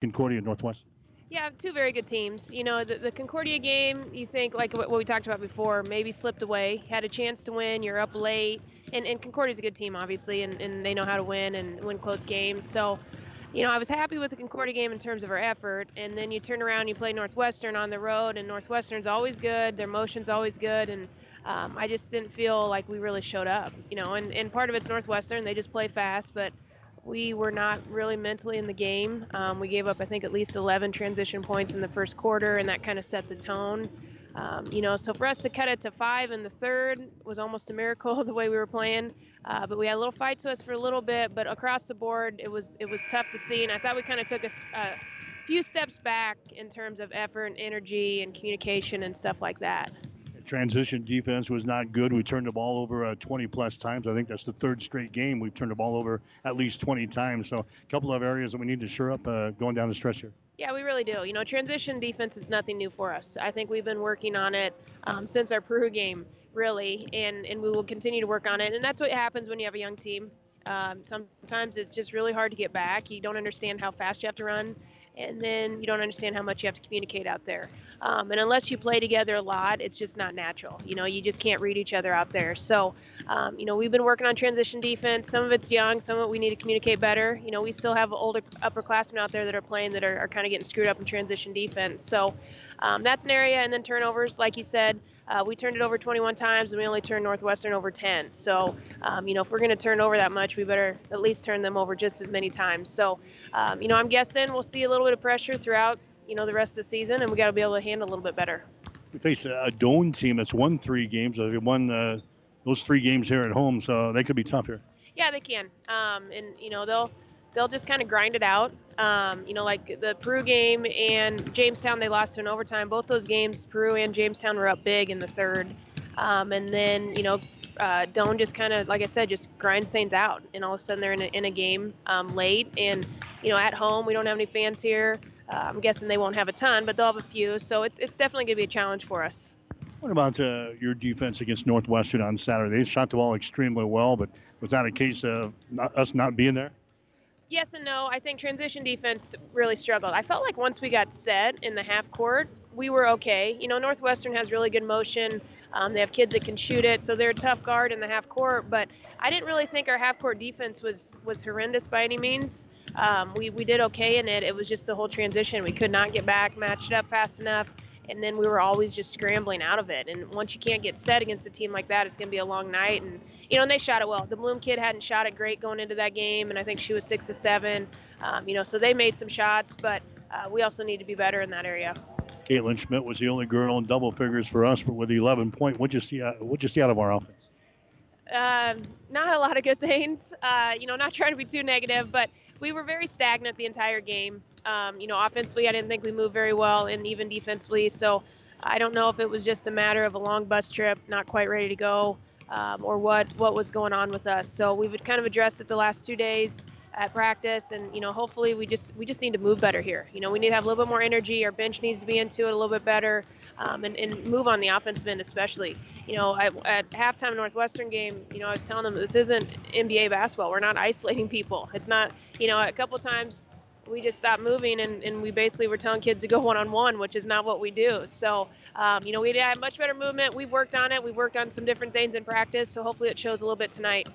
Concordia Northwest? Yeah, two very good teams. You know, the, the Concordia game, you think like what, what we talked about before, maybe slipped away, had a chance to win, you're up late, and, and Concordia's a good team, obviously, and, and they know how to win and win close games. So, you know, I was happy with the Concordia game in terms of our effort, and then you turn around, you play Northwestern on the road, and Northwestern's always good, their motion's always good, and um, I just didn't feel like we really showed up, you know, and, and part of it's Northwestern, they just play fast, but we were not really mentally in the game. Um, we gave up, I think, at least 11 transition points in the first quarter, and that kind of set the tone. Um, you know, so for us to cut it to five in the third was almost a miracle the way we were playing. Uh, but we had a little fight to us for a little bit, but across the board, it was it was tough to see, and I thought we kind of took a, a few steps back in terms of effort and energy and communication and stuff like that transition defense was not good. We turned the ball over uh, 20 plus times. I think that's the third straight game we've turned the ball over at least 20 times. So a couple of areas that we need to shore up uh, going down the stretch here. Yeah, we really do. You know, transition defense is nothing new for us. I think we've been working on it um, since our Peru game, really, and and we will continue to work on it. And that's what happens when you have a young team. Um, sometimes it's just really hard to get back. You don't understand how fast you have to run and then you don't understand how much you have to communicate out there. Um, and unless you play together a lot, it's just not natural. You know, you just can't read each other out there. So, um, you know, we've been working on transition defense. Some of it's young, some of it we need to communicate better. You know, we still have older upperclassmen out there that are playing that are, are kind of getting screwed up in transition defense. So um, that's an area. And then turnovers, like you said, uh, we turned it over 21 times, and we only turned Northwestern over 10. So, um, you know, if we're going to turn over that much, we better at least turn them over just as many times. So, um, you know, I'm guessing we'll see a little bit of pressure throughout, you know, the rest of the season, and we got to be able to handle a little bit better. We face a Doane team that's won three games. They won uh, those three games here at home, so they could be tough here. Yeah, they can. Um, and you know, they'll they'll just kind of grind it out. Um, you know, like the Peru game and Jamestown, they lost to an overtime. Both those games, Peru and Jamestown, were up big in the third. Um, and then, you know, uh, Doane just kind of, like I said, just grinds things out. And all of a sudden they're in a, in a game um, late. And, you know, at home, we don't have any fans here. Uh, I'm guessing they won't have a ton, but they'll have a few. So it's, it's definitely going to be a challenge for us. What about uh, your defense against Northwestern on Saturday? They shot the ball extremely well, but was that a case of not, us not being there? Yes and no. I think transition defense really struggled. I felt like once we got set in the half court, we were okay. You know, Northwestern has really good motion. Um, they have kids that can shoot it, so they're a tough guard in the half court. But I didn't really think our half court defense was was horrendous by any means. Um, we we did okay in it. It was just the whole transition. We could not get back, matched up fast enough and then we were always just scrambling out of it. And once you can't get set against a team like that, it's going to be a long night. And you know, and they shot it well. The Bloom kid hadn't shot it great going into that game, and I think she was six to seven. Um, you know, so they made some shots, but uh, we also need to be better in that area. Caitlin Schmidt was the only girl in double figures for us with 11 point. What'd you see? what'd you see out of our offense? Um, not a lot of good things. Uh, you know, not trying to be too negative, but we were very stagnant the entire game. Um, you know, offensively, I didn't think we moved very well, and even defensively. So I don't know if it was just a matter of a long bus trip, not quite ready to go, um, or what what was going on with us. So we've kind of addressed it the last two days at practice and you know hopefully we just we just need to move better here you know we need to have a little bit more energy our bench needs to be into it a little bit better um, and, and move on the offensive end especially you know I, at halftime northwestern game you know i was telling them this isn't nba basketball we're not isolating people it's not you know a couple times we just stopped moving and, and we basically were telling kids to go one on one, which is not what we do. So, um, you know, we had much better movement. We've worked on it. We've worked on some different things in practice. So hopefully it shows a little bit tonight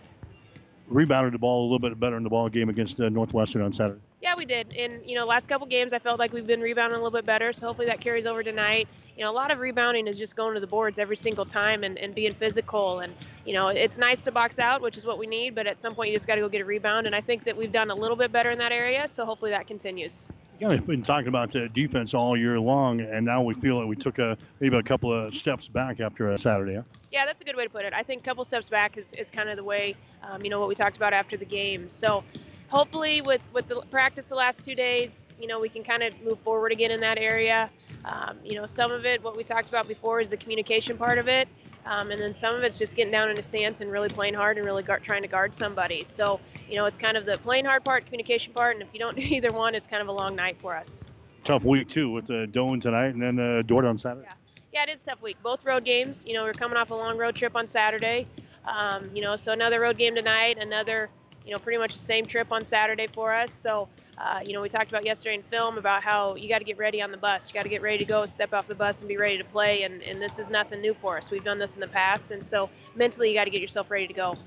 rebounded the ball a little bit better in the ball game against uh, Northwestern on Saturday. Yeah, we did. And you know, last couple games I felt like we've been rebounding a little bit better. So hopefully that carries over tonight. You know, a lot of rebounding is just going to the boards every single time and, and being physical. And you know, it's nice to box out, which is what we need. But at some point, you just got to go get a rebound. And I think that we've done a little bit better in that area. So hopefully that continues. You guys been talking about the defense all year long, and now we feel like we took a maybe a couple of steps back after a Saturday. Huh? Yeah, that's a good way to put it. I think a couple steps back is, is kind of the way, um, you know, what we talked about after the game. So hopefully with, with the practice the last two days, you know, we can kind of move forward again in that area. Um, you know, some of it, what we talked about before, is the communication part of it. Um, and then some of it's just getting down in a stance and really playing hard and really guard, trying to guard somebody. So, you know, it's kind of the playing hard part, communication part, and if you don't do either one, it's kind of a long night for us. Tough week too with the uh, Doane tonight and then uh, Dordt on Saturday. Yeah. yeah, it is a tough week. Both road games. You know, we're coming off a long road trip on Saturday. Um, you know, so another road game tonight, another, you know, pretty much the same trip on Saturday for us. So, uh, you know, we talked about yesterday in film about how you got to get ready on the bus. You got to get ready to go, step off the bus, and be ready to play. And, and this is nothing new for us. We've done this in the past, and so mentally, you got to get yourself ready to go.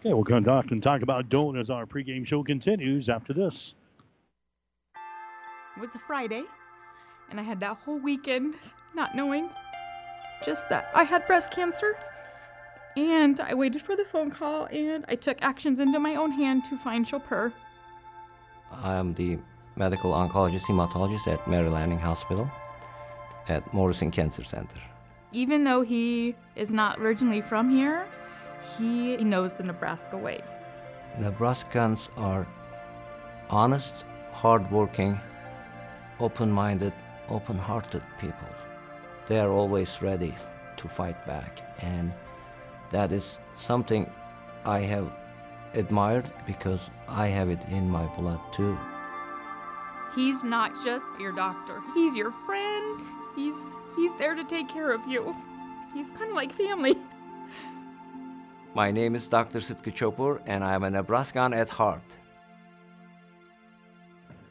Okay, we'll come talk and talk about Doane as our pregame show continues after this. It was a Friday, and I had that whole weekend not knowing just that I had breast cancer. And I waited for the phone call and I took actions into my own hand to find Copur. I am the medical oncologist hematologist at Mary Lanning Hospital at Morrison Cancer Center. Even though he is not originally from here, he knows the Nebraska ways. Nebraskans are honest, hardworking, open minded, open hearted people. They are always ready to fight back, and that is something I have admired because I have it in my blood too. He's not just your doctor. He's your friend. He's he's there to take care of you. He's kind of like family. My name is Dr. Sitki Copur and I am a Nebraskan at heart.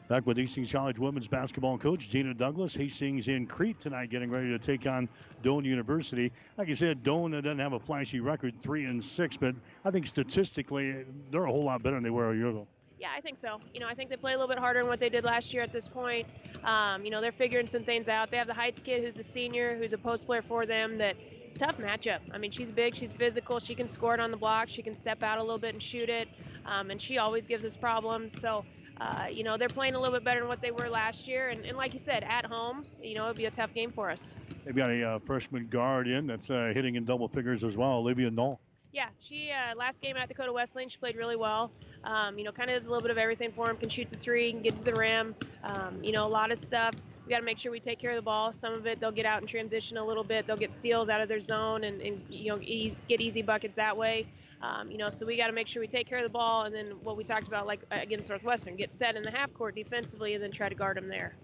Back with Hastings College women's basketball coach Gina Douglas. Hastings in Crete tonight, getting ready to take on Doane University. Like I said, Doane doesn't have a flashy record, three and six, but I think statistically they're a whole lot better than they were a year ago. Yeah, I think so. You know, I think they play a little bit harder than what they did last year at this point. Um, you know, they're figuring some things out. They have the Heights kid who's a senior, who's a post player for them. That it's a tough matchup. I mean, she's big, she's physical, she can score it on the block, she can step out a little bit and shoot it, um, and she always gives us problems. So uh, you know, they're playing a little bit better than what they were last year. And, and like you said, at home, you know, it'd be a tough game for us. They've got a uh, freshman guard in that's uh, hitting in double figures as well, Olivia Knoll. Yeah, she uh, last game at Dakota Wesleyan, she played really well. Um, you know, kind of does a little bit of everything for him. Can shoot the three, can get to the rim. Um, you know, a lot of stuff. We got to make sure we take care of the ball. Some of it they'll get out and transition a little bit. They'll get steals out of their zone and, and you know e- get easy buckets that way. Um, you know, so we got to make sure we take care of the ball, and then what we talked about, like against Northwestern, get set in the half court defensively, and then try to guard them there.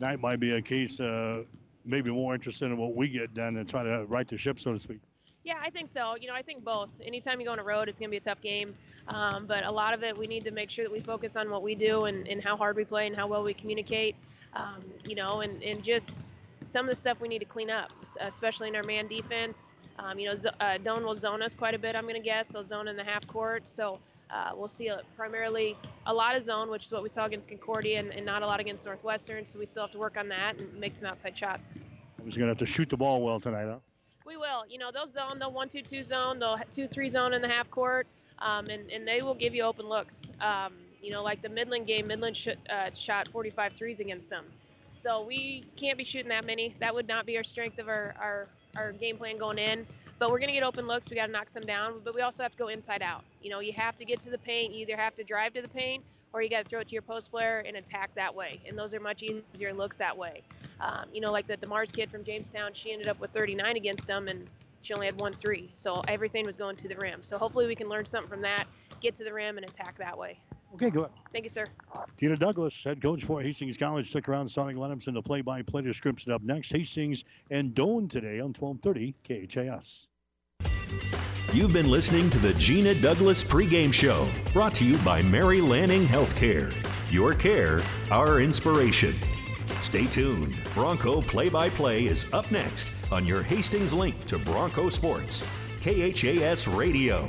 That might be a case, uh, maybe more interested in what we get done and try to right the ship, so to speak. Yeah, I think so. You know, I think both. Anytime you go on a road, it's going to be a tough game. Um, but a lot of it, we need to make sure that we focus on what we do and, and how hard we play and how well we communicate. Um, you know, and, and just some of the stuff we need to clean up, especially in our man defense. Um, you know, uh, Doane will zone us quite a bit, I'm going to guess. They'll zone in the half court. So uh, we'll see a, primarily a lot of zone, which is what we saw against Concordia, and, and, not a lot against Northwestern. So we still have to work on that and make some outside shots. We're going to have to shoot the ball well tonight, huh? We will. You know, they'll zone, they'll 1 2 2 zone, they'll 2 3 zone in the half court, um, and, and they will give you open looks. Um, you know, like the Midland game, Midland sh- uh, shot 45 threes against them. So we can't be shooting that many. That would not be our strength of our, our, our game plan going in. But we're going to get open looks. We got to knock some down. But we also have to go inside out. You know, you have to get to the paint. You either have to drive to the paint or you got to throw it to your post player and attack that way. And those are much easier looks that way. Um, you know, like the, the Mars kid from Jamestown, she ended up with 39 against them and she only had one three. So everything was going to the rim. So hopefully we can learn something from that, get to the rim, and attack that way. Okay, go ahead. Thank you, sir. Gina Douglas, head coach for Hastings College. Stick around. Sonic Lennox and the play-by-play description up next. Hastings and Doane today on 1230 KHAS. You've been listening to the Gina Douglas pregame show, brought to you by Mary Lanning Healthcare. Your care, our inspiration. Stay tuned. Bronco play by play is up next on your Hastings link to Bronco Sports, KHAS Radio.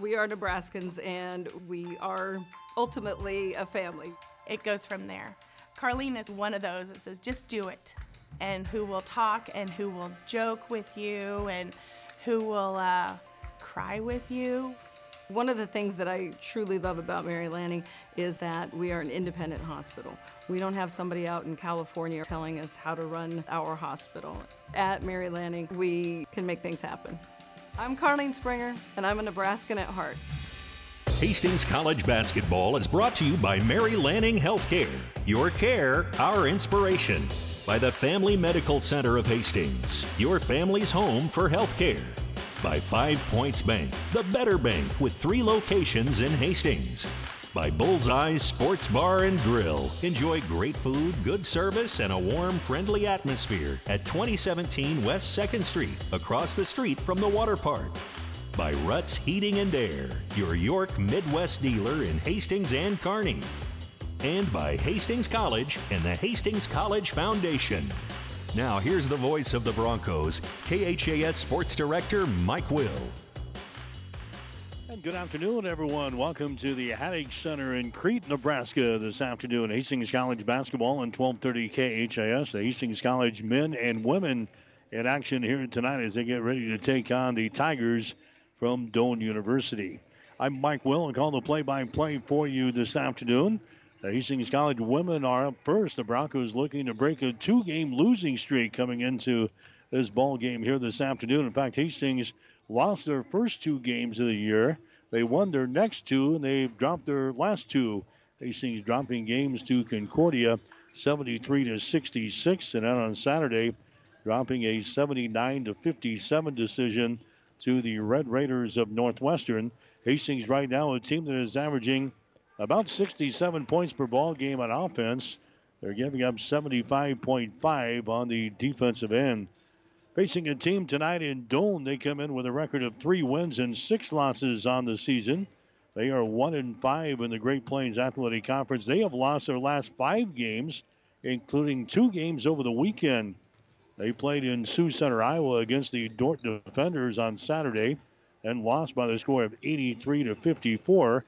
We are Nebraskans and we are ultimately a family. It goes from there. Carlene is one of those that says, just do it, and who will talk and who will joke with you and who will uh, cry with you. One of the things that I truly love about Mary Lanning is that we are an independent hospital. We don't have somebody out in California telling us how to run our hospital. At Mary Lanning, we can make things happen. I'm Carlene Springer, and I'm a Nebraskan at heart. Hastings College basketball is brought to you by Mary Lanning Healthcare. Your care, our inspiration. By the Family Medical Center of Hastings, your family's home for healthcare. By Five Points Bank, the better bank with three locations in Hastings. By Bullseye Sports Bar and Grill. Enjoy great food, good service, and a warm, friendly atmosphere at 2017 West 2nd Street, across the street from the water park by Ruts Heating and Air, your York Midwest dealer in Hastings and Kearney. And by Hastings College and the Hastings College Foundation. Now, here's the voice of the Broncos, KHAS Sports Director Mike Will. And good afternoon, everyone. Welcome to the Haddock Center in Crete, Nebraska this afternoon. Hastings College basketball on 1230 KHAS. The Hastings College men and women in action here tonight as they get ready to take on the Tigers from Doane University. I'm Mike Will and call the play-by-play for you this afternoon. The Hastings College women are up first. The Broncos looking to break a two-game losing streak coming into this ball game here this afternoon. In fact, Hastings lost their first two games of the year. They won their next two, and they've dropped their last two. Hastings dropping games to Concordia, 73 to 66, and then on Saturday, dropping a 79 to 57 decision to the Red Raiders of Northwestern. Hastings right now a team that is averaging about 67 points per ball game on offense. They're giving up 75.5 on the defensive end. Facing a team tonight in Doane, they come in with a record of three wins and six losses on the season. They are one and five in the Great Plains Athletic Conference. They have lost their last five games, including two games over the weekend. They played in Sioux Center, Iowa against the Dordt Defenders on Saturday and lost by the score of 83 to 54.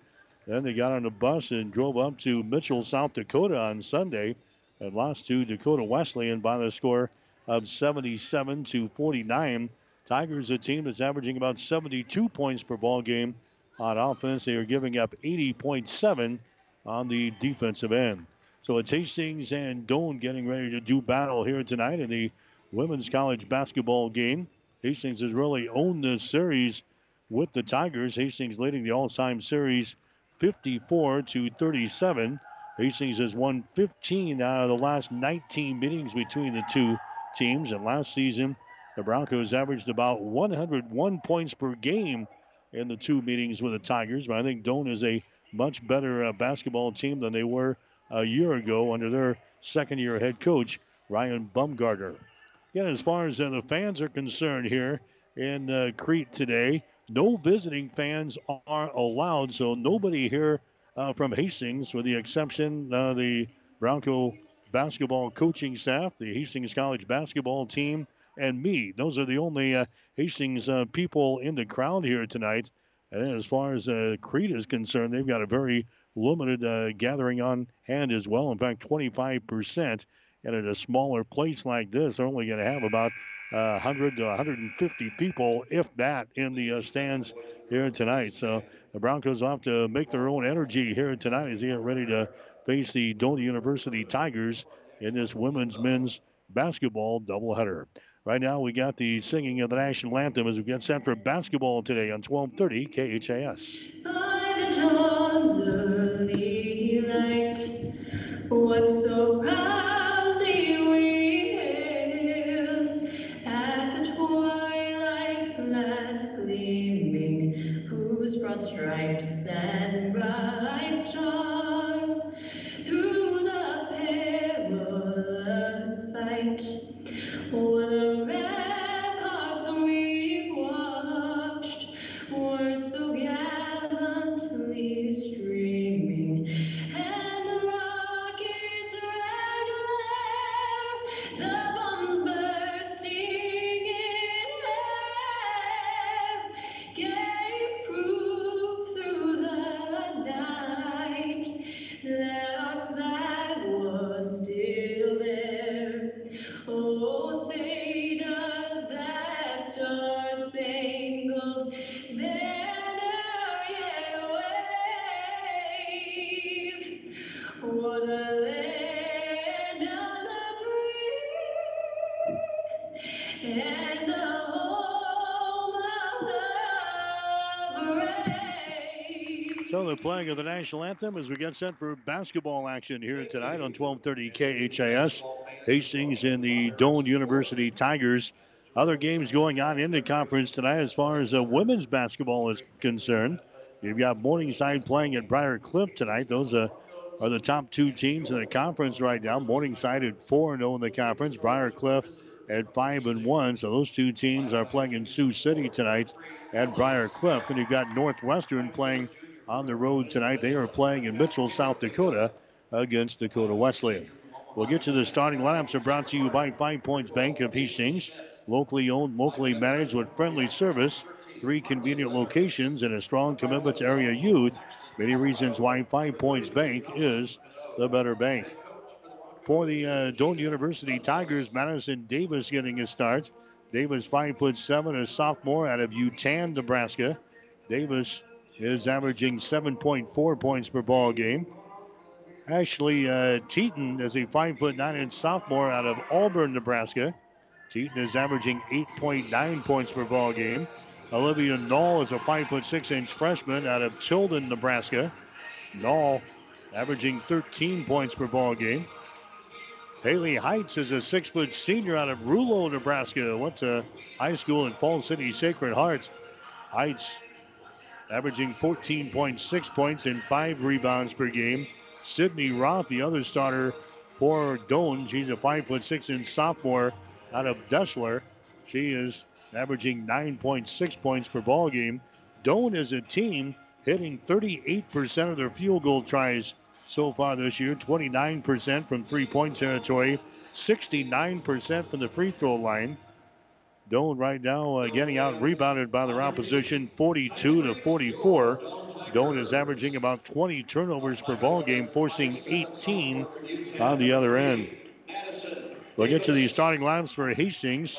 Then they got on a bus and drove up to Mitchell, South Dakota on Sunday and lost to Dakota Wesleyan by the score of 77 to 49. Tigers, a team that's averaging about 72 points per ball game on offense. They are giving up 80.7 on the defensive end. So it's Hastings and Doane getting ready to do battle here tonight in the women's college basketball game. Hastings has really owned this series with the Tigers. Hastings leading the all-time series 54 to 37. Hastings has won 15 out of the last 19 meetings between the two teams. And last season, the Broncos averaged about 101 points per game in the two meetings with the Tigers. But I think Doane is a much better uh, basketball team than they were a year ago under their second year head coach, Ryan Bumgarner. Again, as far as uh, the fans are concerned here in uh, Crete today, no visiting fans are allowed. So nobody here uh, from Hastings, with the exception of the Bronco basketball coaching staff, the Hastings College basketball team, and me. Those are the only uh, Hastings uh, people in the crowd here tonight. And as far as uh, Crete is concerned, they've got a very limited gathering on hand as well. In fact, 25% and at a smaller place like this, they're only going to have about uh, 100 to 150 people, if that, in the uh, stands here tonight. So the Broncos have to make their own energy here tonight as they get ready to face the Doane University Tigers in this women's men's basketball doubleheader. Right now, we got the singing of the national anthem as we get set for basketball today on 12:30 KHAS. By the dawn's early light, what so proil's last gleaming whose broad stripes and bright stars national anthem as we get set for basketball action here tonight on 1230 KHAS. Hastings in the Doane University Tigers. Other games going on in the conference tonight as far as uh, women's basketball is concerned. You've got Morningside playing at Briar Cliff tonight. Those uh, are the top two teams in the conference right now. Morningside at 4 0 in the conference. Briar Cliff at 5 and 1. So those two teams are playing in Sioux City tonight at Briar Cliff. And you've got Northwestern playing on the road tonight. They are playing in Mitchell, South Dakota against Dakota Wesleyan. We'll get to the starting lineups are brought to you by Five Points Bank of Hastings. Locally owned, locally managed with friendly service. Three convenient locations and a strong commitment to area youth. Many reasons why Five Points Bank is the better bank. For the uh, Doane University Tigers, Madison Davis getting his start. Davis, five foot seven, a sophomore out of Yutan, Nebraska. Davis is averaging 7.4 points per ball game. Ashley uh, Teaton is a five foot nine inch sophomore out of Auburn, Nebraska. Teaton is averaging 8.9 points per ball game. Olivia Knoll is a five foot six inch freshman out of Tilden, Nebraska. Knoll averaging 13 points per ball game. Haley Heights is a six foot senior out of Rulo, Nebraska. Went to high school in Fall City Sacred Hearts. Heights averaging 14.6 points and five rebounds per game. Sydney Roth, the other starter for Doane, She's a five foot six inch sophomore out of Deshler. She is averaging 9.6 points per ball game. Doane is a team hitting 38% of their field goal tries so far this year 29% from three point territory, 69% from the free throw line. Doane right now uh, getting out rebounded by their opposition 42 to 44. Doane is averaging about 20 turnovers per ball game, forcing 18 on the other end. We'll get to the starting lines for Hastings.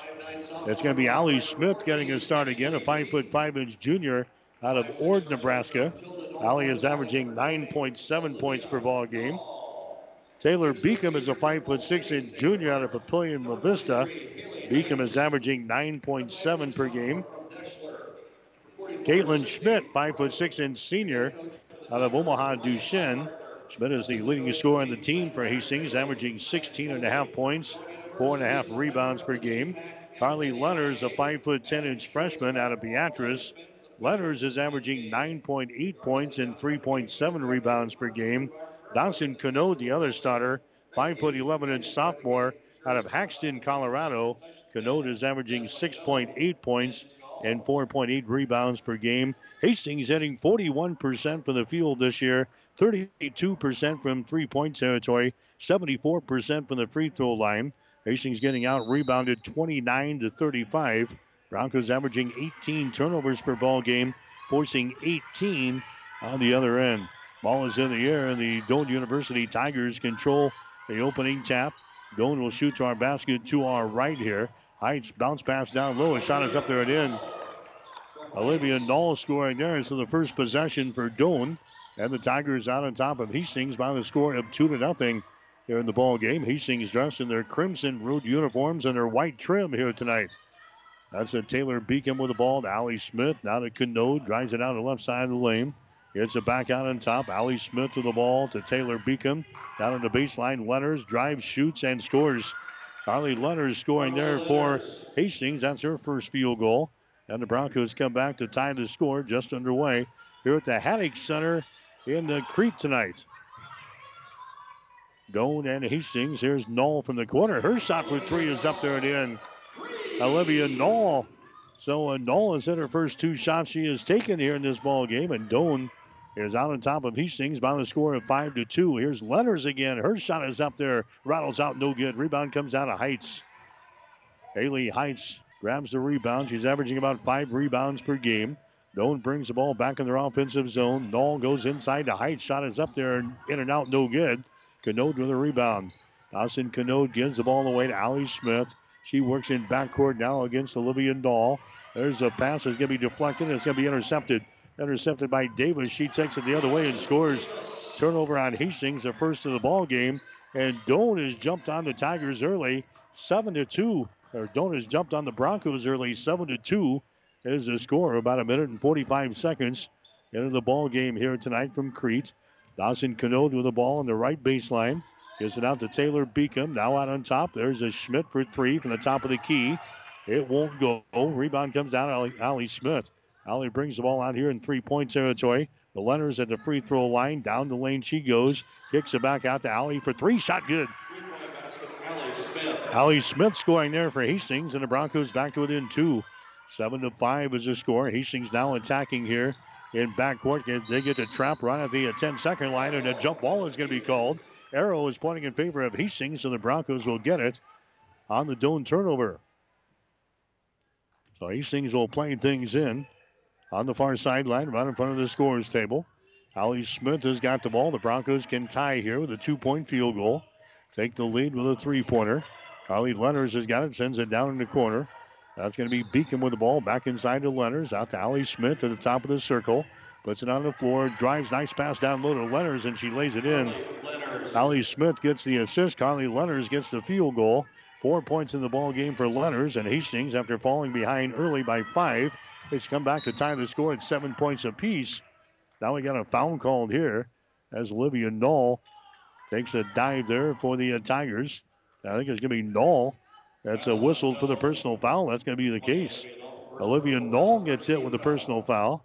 It's going to be Ali Smith getting a start again, a five foot five inch junior out of Ord, Nebraska. Ali is averaging 9.7 points per ball game. Taylor Beacom is a five foot six inch junior out of Papillion La Vista. Beacom is averaging 9.7 per game. Caitlin Schmidt, five foot six inch senior out of Omaha Duchesne. Schmidt is the leading scorer on the team for Hastings, averaging 16 and a half points, four and a half rebounds per game. Carly Lenners, a five foot 10 inch freshman out of Beatrice. Lenners is averaging 9.8 points and 3.7 rebounds per game. Dawson Canode, the other starter, 5 foot 11 inch sophomore out of Haxtun, Colorado. Canode is averaging 6.8 points and 4.8 rebounds per game. Hastings hitting 41% from the field this year, 32% from three point territory, 74% from the free throw line. Hastings getting out rebounded 29 to 35. Broncos averaging 18 turnovers per ball game, forcing 18 on the other end. Ball is in the air, and the Doane University Tigers control the opening tap. Doane will shoot to our basket to our right here. Heights bounce pass down low. A shot is up there and in. Olivia Knoll scoring there. So the first possession for Doane. And the Tigers out on top of Hastings by the score of two to nothing here in the ball game. Hastings dressed in their crimson road uniforms and their white trim here tonight. That's a Taylor Beacom with the ball to Ali Smith. Now to Canode. Drives it out the left side of the lane. Gets it back out on top. Ali Smith with the ball to Taylor Beacom. Down on the baseline. Lenners drives, shoots, and scores. Carly Lenners scoring there for Hastings. That's her first field goal. And the Broncos come back to tie the score just underway here at the Haddock Center in the Crete tonight. Doane and Hastings. Here's Knoll from the corner. Her shot for three is up there and in. Olivia Knoll. So uh, has hit her first two shots she has taken here in this ball game, and Doane is out on top of Hastings by the score of five to two. Here's Lenners again. Her shot is up there, rattles out, no good. Rebound comes out of Heights. Haley Heights grabs the rebound. She's averaging about five rebounds per game. Doane brings the ball back in their offensive zone. Knoll goes inside to Heights. Shot is up there, in and out, no good. Canode with a rebound. Dawson Canode gives the ball away to Ali Smith. She works in backcourt now against Olivia Dahl. There's a pass that's going to be deflected. It's going to be intercepted. Intercepted by Davis. She takes it the other way and scores. Turnover on Hastings, the first of the ball game. And Doane has jumped on the Tigers early, seven to two. Or Doane has jumped on the Broncos early, seven to two. Is the score about a minute and 45 seconds into the ball game here tonight from Crete. Dawson Canode with the ball on the right baseline. Gives it out to Taylor Beacom. Now out on top. There's a Schmidt for three from the top of the key. It won't go. Rebound comes down. Ali, Ali Smith. Ali brings the ball out here in three point territory. The Lenners at the free throw line. Down the lane she goes. Kicks it back out to Ali for three. Shot good. Ali Smith scoring there for Hastings, and the Broncos back to within two. Seven to five is the score. Hastings now attacking here in backcourt. They get the trap run at the 10 second line, and a jump ball is going to be called. Arrow is pointing in favor of Hastings, so the Broncos will get it on the Doane turnover. So Hastings will play things in on the far sideline, right in front of the scorers table. Ali Smith has got the ball. The Broncos can tie here with a two point field goal. Take the lead with a three pointer. Carly Lenners has got it, sends it down in the corner. That's going to be Beacom with the ball back inside to Lenners. Out to Ali Smith at the top of the circle. Puts it on the floor, drives, nice pass down low to Lenners, and she lays it in. Ali Smith gets the assist. Carly Lenners gets the field goal. Four points in the ball game for Lenners, and Hastings, after falling behind early by five, it's come back to tie the score at seven points apiece. Now we got a foul called here as Olivia Knoll takes a dive there for the uh, Tigers. I think it's going to be Knoll. That's a whistle for the personal foul. That's going to be the case. Olivia Knoll gets hit with a personal foul.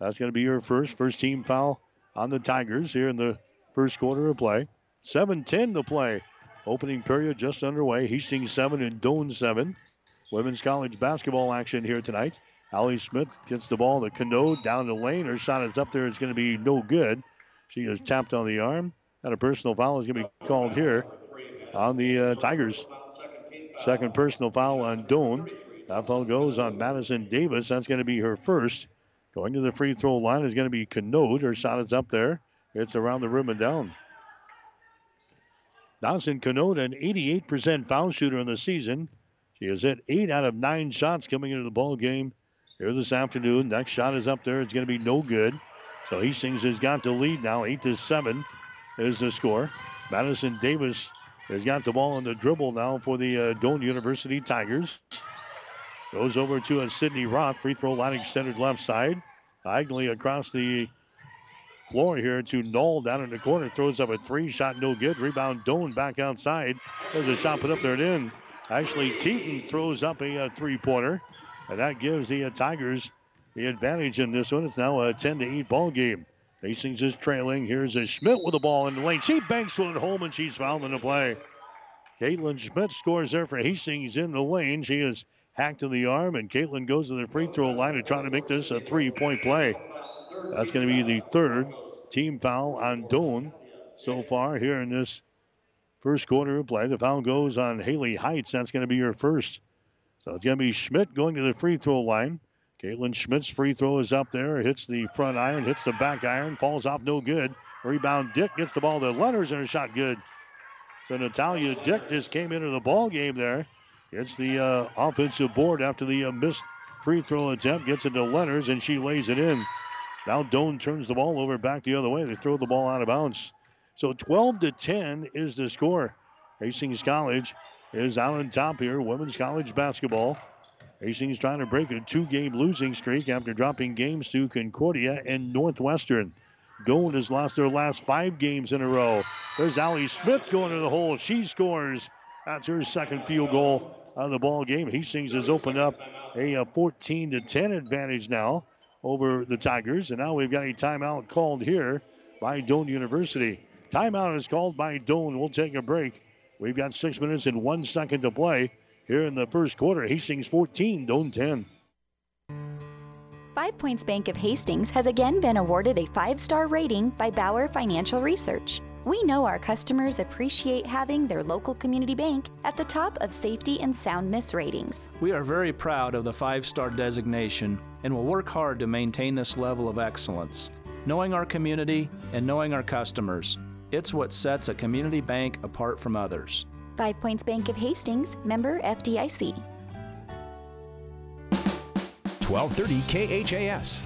That's going to be her first, first team foul on the Tigers here in the first quarter of play. 7 10 to play. Opening period just underway. Hastings 7 and Doane 7. Women's college basketball action here tonight. Ali Smith gets the ball to Canode down the lane. Her shot is up there. It's going to be no good. She is tapped on the arm. And a personal foul is going to be called here on the uh, Tigers. Second personal foul on Doane. That foul goes on Madison Davis. That's going to be her first. Going to the free throw line is going to be Canode. Her shot is up there. It's around the rim and down. Dawson Canode, an 88% foul shooter in the season. She has hit eight out of nine shots coming into the ball game here this afternoon. Next shot is up there. It's going to be no good. So Hastings has got the lead now. Eight to seven is the score. Madison Davis has got the ball on the dribble now for the uh, Doane University Tigers. Goes over to a Sydney Roth. Free throw line extended left side. Diagonally across the floor here to Knoll down in the corner. Throws up a three shot, no good. Rebound Doane back outside. There's a shot put up there and in. Ashley Teaton throws up a, a uh, three pointer. And that gives the Tigers the advantage in this one. It's now a 10 to 8 ball game. Hastings is trailing. Here's a Schmidt with the ball in the lane. She banks one home and she's fouled in the play. Caitlin Schmidt scores there for Hastings in the lane. She is hacked in the arm, and Caitlin goes to the free throw line to try to make this a three point play. That's going to be the third team foul on Doane so far here in this first quarter of play. The foul goes on Haley Heights. That's going to be her first. So it's going to be Schmidt going to the free throw line. Caitlin Schmidt's free throw is up there. Hits the front iron, hits the back iron, falls off no good. Rebound Dick gets the ball to Lenners and a shot good. So Natalia Dick just came into the ball game there. Gets the uh, offensive board after the uh, missed free throw attempt. Gets it to Lenners and she lays it in. Now Doane turns the ball over back the other way. They throw the ball out of bounds. So 12 to 10 is the score. Hastings College is out on top here. Women's college basketball. Hastings trying to break a two game losing streak after dropping games to Concordia and Northwestern. Doane has lost their last five games in a row. There's Ali Smith going to the hole. She scores. That's her second field goal of the ball game. Hastings has opened up a 14 to 10 advantage now over the Tigers. And now we've got a timeout called here by Doane University. Timeout is called by Doane. We'll take a break. We've got six minutes and one second to play here in the first quarter. Hastings 14, Doane 10. Five Points Bank of Hastings has again been awarded a five star rating by Bauer Financial Research. We know our customers appreciate having their local community bank at the top of safety and soundness ratings. We are very proud of the five star designation and will work hard to maintain this level of excellence. Knowing our community and knowing our customers, it's what sets a community bank apart from others. Five Points Bank of Hastings, member FDIC. 1230 KHAS.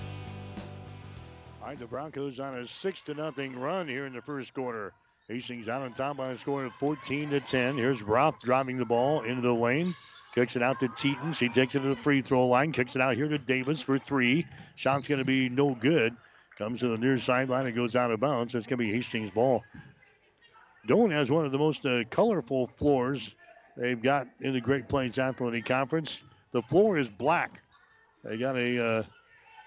All right, the Broncos on a six to nothing run here in the first quarter. Hastings out on top by a score of 14 to 10. Here's Roth driving the ball into the lane. Kicks it out to Teaton. She takes it to the free throw line. Kicks it out here to Davis for three. Shot's going to be no good. Comes to the near sideline and goes out of bounds. It's going to be Hastings' ball. Doane has one of the most uh, colorful floors they've got in the Great Plains Athletic Conference. The floor is black. They got a uh,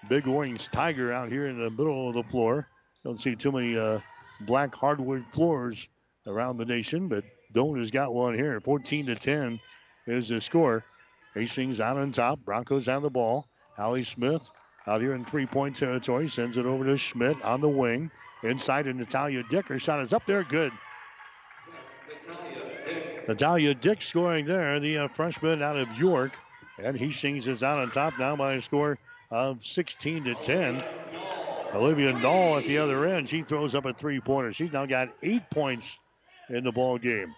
big orange tiger out here in the middle of the floor. Don't see too many uh, black hardwood floors around the nation, but Doane has got one here. 14 to 10 is the score. Hastings out on top. Broncos have the ball. Allie Smith out here in three-point territory sends it over to Schmidt on the wing. Inside to Natalia Dick. Her shot is up there. Good. Natalia Dick scoring there, the uh, freshman out of York. And he Hastings is out on top now by a score of 16 to 10. Olivia Dahl at the other end. She throws up a three-pointer. She's now got eight points in the ball game.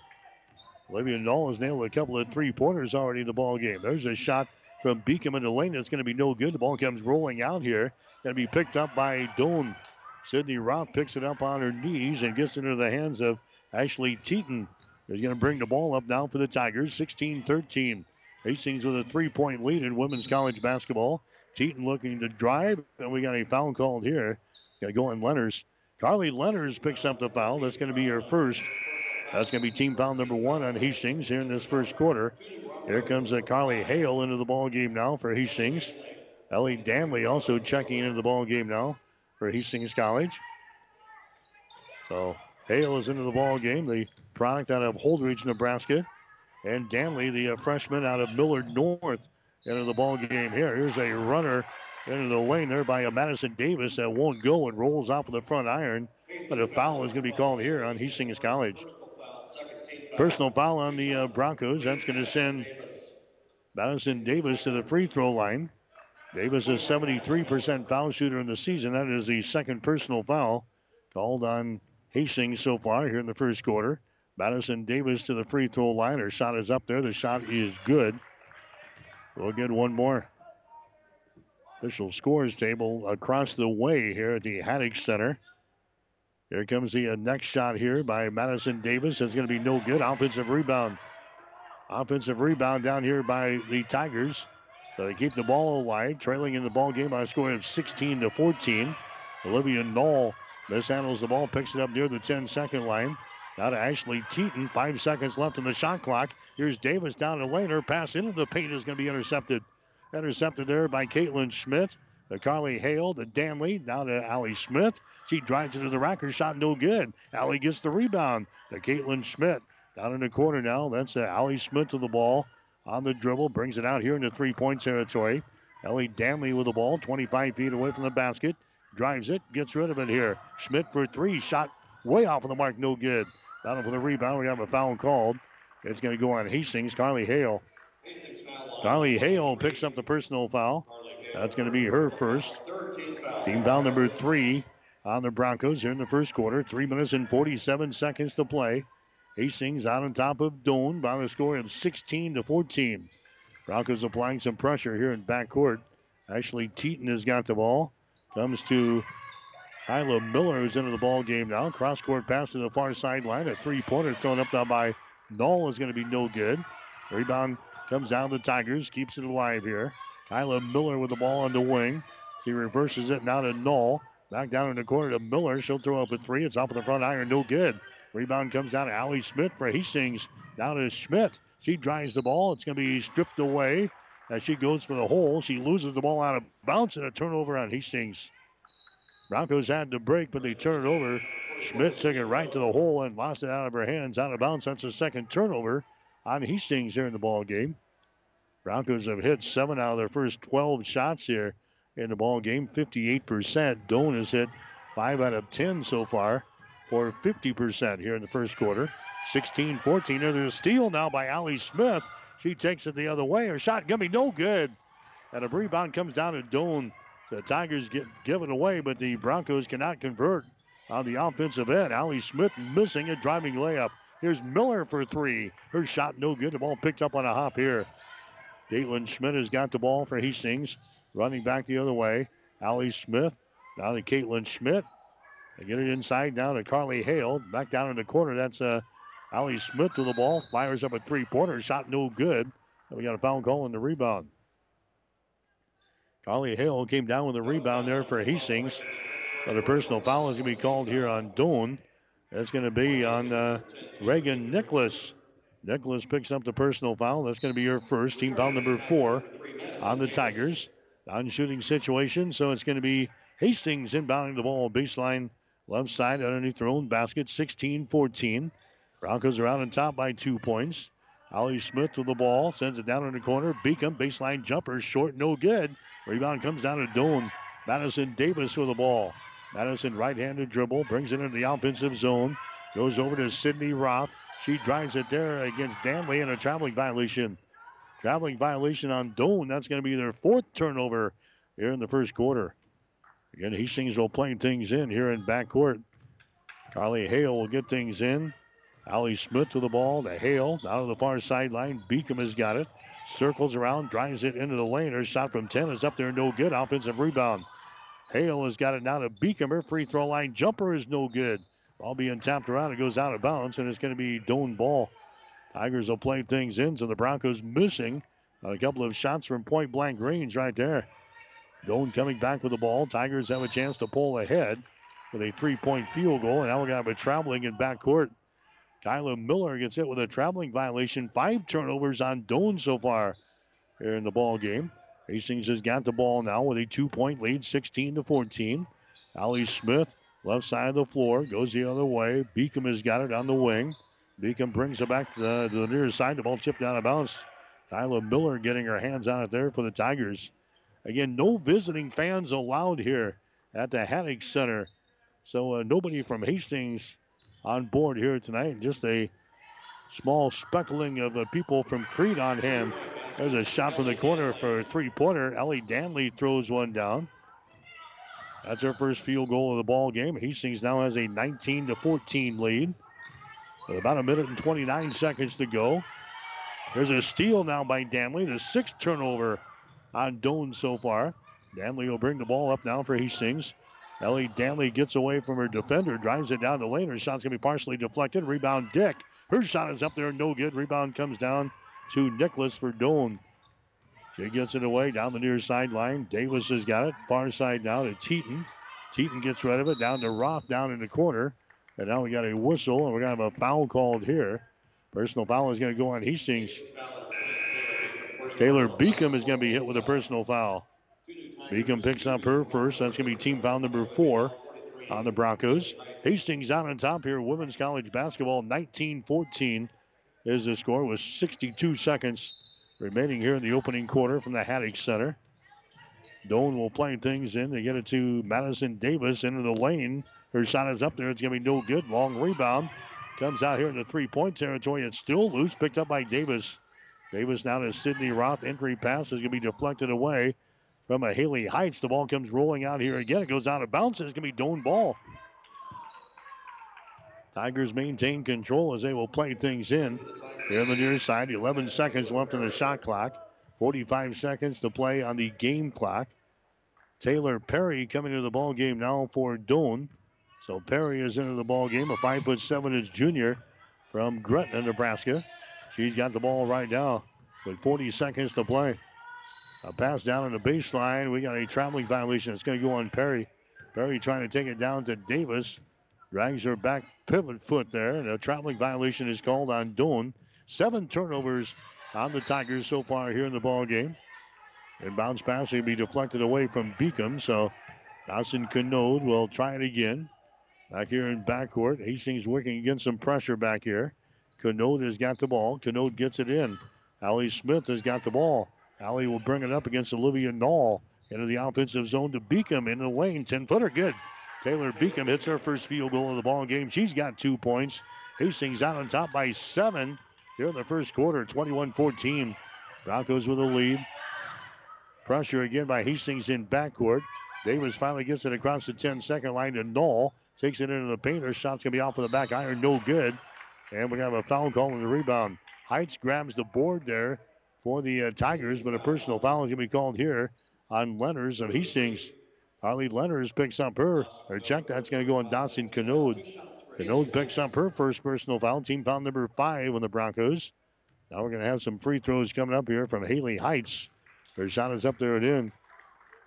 Olivia Dahl has nailed a couple of three-pointers already in the ball game. There's a shot from Beacom in the lane that's going to be no good. The ball comes rolling out here. Going to be picked up by Doane. Sydney Roth picks it up on her knees and gets it into the hands of Ashley Teaton. Is going to bring the ball up now for the Tigers. 16-13. Hastings with a three-point lead in women's college basketball. Teaton looking to drive, and we got a foul called here. Got to go on Lenners. Carly Lenners picks up the foul. That's going to be her first. That's going to be team foul number one on Hastings here in this first quarter. Here comes a Carly Hale into the ball game now for Hastings. Ellie Danley also checking into the ball game now for Hastings College. So Hale is into the ball game, the product out of Holdrege, Nebraska. And Danley, the uh, freshman out of Millard North, into the ball game here. Here's a runner into the lane there by a Madison Davis that won't go and rolls off of the front iron. But a foul is going to be called here on Hastings College. Personal foul on the uh, Broncos. That's going to send Madison Davis to the free throw line. Davis is 73% foul shooter in the season. That is the second personal foul called on Hastings so far here in the first quarter. Madison Davis to the free throw line. Her shot is up there. The shot is good. We'll get one more. Official scores table across the way here at the Haddock Center. Here comes the uh, next shot here by Madison Davis. It's going to be no good. Offensive rebound. Offensive rebound down here by the Tigers. So they keep the ball alive, trailing in the ball game by a score of 16 to 14. Olivia Knoll mishandles the ball, picks it up near the 10 second line. Now to Ashley Teaton. Five seconds left in the shot clock. Here's Davis down the lane. Her pass into the paint is going to be intercepted. Intercepted there by Caitlin Schmidt. The Carly Hale, the Danley, now to Allie Smith. She drives into the rack. Her shot no good. Allie gets the rebound. The Caitlin Schmidt down in the corner now. That's uh, Allie Smith to the ball on the dribble. Brings it out here into three-point territory. Ellie Danley with the ball, 25 feet away from the basket. Drives it, gets rid of it here. Schmidt for three. Shot way off of the mark, no good. Down for the rebound. We have a foul called. It's going to go on Hastings. Carly Hale. Carly Hale picks up the personal foul. That's going to be her first. Team foul number three on the Broncos here in the first quarter. Three minutes and 47 seconds to play. Hastings out on top of Doane by the score of 16 to 14. Broncos applying some pressure here in backcourt. Ashley Teaton has got the ball. Comes to Kyla Miller, who's into the ball game now. Cross court pass to the far sideline. A three pointer thrown up now by Knoll is going to be no good. Rebound comes down the Tigers, keeps it alive here. Kyla Miller with the ball on the wing. She reverses it now to Knoll. Back down in the corner to Miller. She'll throw up a three. It's off of the front iron, no good. Rebound comes down to Allie Smith for Hastings. Down to Schmidt. She drives the ball. It's going to be stripped away as she goes for the hole. She loses the ball out of bounds and a turnover on Hastings. Broncos had to break, but they turned it over. Schmidt took it right to the hole and lost it out of her hands, out of bounds. That's a second turnover on Hastings here in the ball game. Broncos have hit seven out of their first 12 shots here in the ball game, 58%. Doane has hit five out of 10 so far for 50% here in the first quarter. 16-14. There's a steal now by Allie Smith. She takes it the other way. Her shot gonna be no good. And a rebound comes down to Doane. The Tigers get given away, but the Broncos cannot convert on the offensive end. Allie Smith missing a driving layup. Here's Miller for three. Her shot no good. The ball picked up on a hop here. Caitlin Schmidt has got the ball for Hastings. Running back the other way. Allie Smith. Now to Caitlin Schmidt. They get it inside now to Carly Hale. Back down in the corner. That's uh, Allie Smith to the ball. Fires up a three pointer. Shot no good. We got a foul call on the rebound. Carly Hale came down with a rebound there for Hastings. But a personal foul is going to be called here on Doane. That's going to be on uh, Reagan Nicholas. Nicholas picks up the personal foul. That's going to be your first. Team foul number four on the Tigers. On shooting situation, so it's going to be Hastings inbounding the ball baseline left side underneath their own basket, 16 14. Broncos are out on top by two points. Ollie Smith with the ball, sends it down in the corner. Beacom, baseline jumper, short, no good. Rebound comes down to Doane. Madison Davis with the ball. Madison right-handed dribble, brings it into the offensive zone. Goes over to Sydney Roth. She drives it there against Danley in a traveling violation. Traveling violation on Doane. That's going to be their fourth turnover here in the first quarter. Again, Hastings will play things in here in backcourt. Carly Hale will get things in. Allie Smith to the ball to Hale. Out of the far sideline. Beacom has got it. Circles around, drives it into the lane. Her shot from 10 is up there, no good. Offensive rebound. Hale has got it now to Beacom. Her free throw line jumper is no good. Ball being tapped around. It goes out of bounds, and it's going to be Doane ball. Tigers will play things in, so the Broncos missing a couple of shots from point blank range right there. Doane coming back with the ball. Tigers have a chance to pull ahead with a three point field goal, and now we're going got a traveling in backcourt. Kyla Miller gets hit with a traveling violation. Five turnovers on Doane so far here in the ball game. Hastings has got the ball now with a two-point lead, 16 to 14. Allie Smith, left side of the floor, goes the other way. Beacom has got it on the wing. Beacom brings it back to the, to the near side. The ball chipped out of bounds. Tyler Miller getting her hands on it there for the Tigers. Again, no visiting fans allowed here at the Haddock Center. So uh, nobody from Hastings on board here tonight. Just a small speckling of uh, people from Crete on hand. There's a shot from the corner for a three-pointer. Ellie Danley throws one down. That's her first field goal of the ball game. Hastings now has a 19 to 14 lead. With about a minute and 29 seconds to go. There's a steal now by Danley. The sixth turnover on Doane so far. Danley will bring the ball up now for Hastings. Ellie Danley gets away from her defender, drives it down the lane. Her shot's going to be partially deflected. Rebound, Dick. Her shot is up there, no good. Rebound comes down to Nicholas for Doane. She gets it away down the near sideline. Davis has got it. Far side now to Teton. Teton gets rid of it down to Roth down in the corner. And now we got a whistle, and we're going to have a foul called here. Personal foul is going to go on Hastings. Taylor Beacom is going to be hit with a personal foul. Beacom picks up her first. That's going to be team foul number four on the Broncos. Hastings out on top here. Women's college basketball 19 14 is the score with 62 seconds remaining here in the opening quarter from the Haddock Center. Doane will play things in. They get it to Madison Davis into the lane. Her shot is up there. It's going to be no good. Long rebound. Comes out here in the three point territory. It's still loose. Picked up by Davis. Davis now to Sydney Roth. Entry pass is going to be deflected away from a Haley Heights. The ball comes rolling out here again. It goes out of bounds. It's going to be Doane ball. Tigers maintain control as they will play things in. Here on the near side, 11 seconds left on the shot clock. 45 seconds to play on the game clock. Taylor Perry coming to the ball game now for Doane. So Perry is into the ball game, a five foot seven inch junior from Gretna, Nebraska. She's got the ball right now with 40 seconds to play. A pass down on the baseline. We got a traveling violation. It's going to go on Perry. Perry trying to take it down to Davis. Drags her back pivot foot there. And a traveling violation is called on Doane. Seven turnovers on the Tigers so far here in the ball game. And bounce pass will be deflected away from Beacom. So Dawson Canode will try it again. Back here in backcourt. Hastings working against some pressure back here. Canode has got the ball. Canode gets it in. Allie Smith has got the ball. Allie will bring it up against Olivia Knoll into the offensive zone to Beacom in the lane. 10 footer, good. Taylor Beacom hits her first field goal of the ball game. She's got two points. Hastings out on top by seven here in the first quarter, 21 14. Broncos with a lead. Pressure again by Hastings in backcourt. Davis finally gets it across the 10 second line to Knoll. Takes it into the paint. Her shot's going to be off of the back iron. No good. And we have a foul call on the rebound. Heights grabs the board there for the uh, Tigers, but a personal foul is going to be called here on Lenners of Hastings. Harley Lenners picks up her, her check. That's going to go on Dawson Canode. Canode picks up her first personal foul. Team foul number five on the Broncos. Now we're going to have some free throws coming up here from Haley Heights. Her shot is up there and in.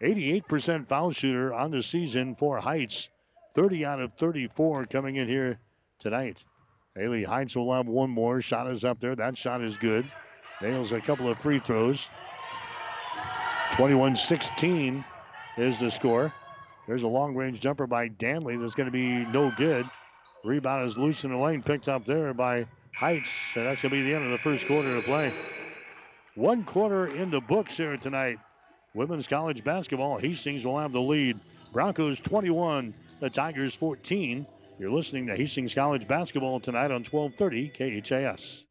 88% foul shooter on the season for Heights. 30 out of 34 coming in here tonight. Haley Heights will have one more. Shot is up there. That shot is good. Nails a couple of free throws. 21 16 is the score. There's a long range jumper by Danley that's going to be no good. Rebound is loose in the lane, picked up there by Heights. And that's going to be the end of the first quarter of play. One quarter in the books here tonight. Women's college basketball. Hastings will have the lead. Broncos 21, the Tigers 14. You're listening to Hastings College basketball tonight on 1230 KHAS.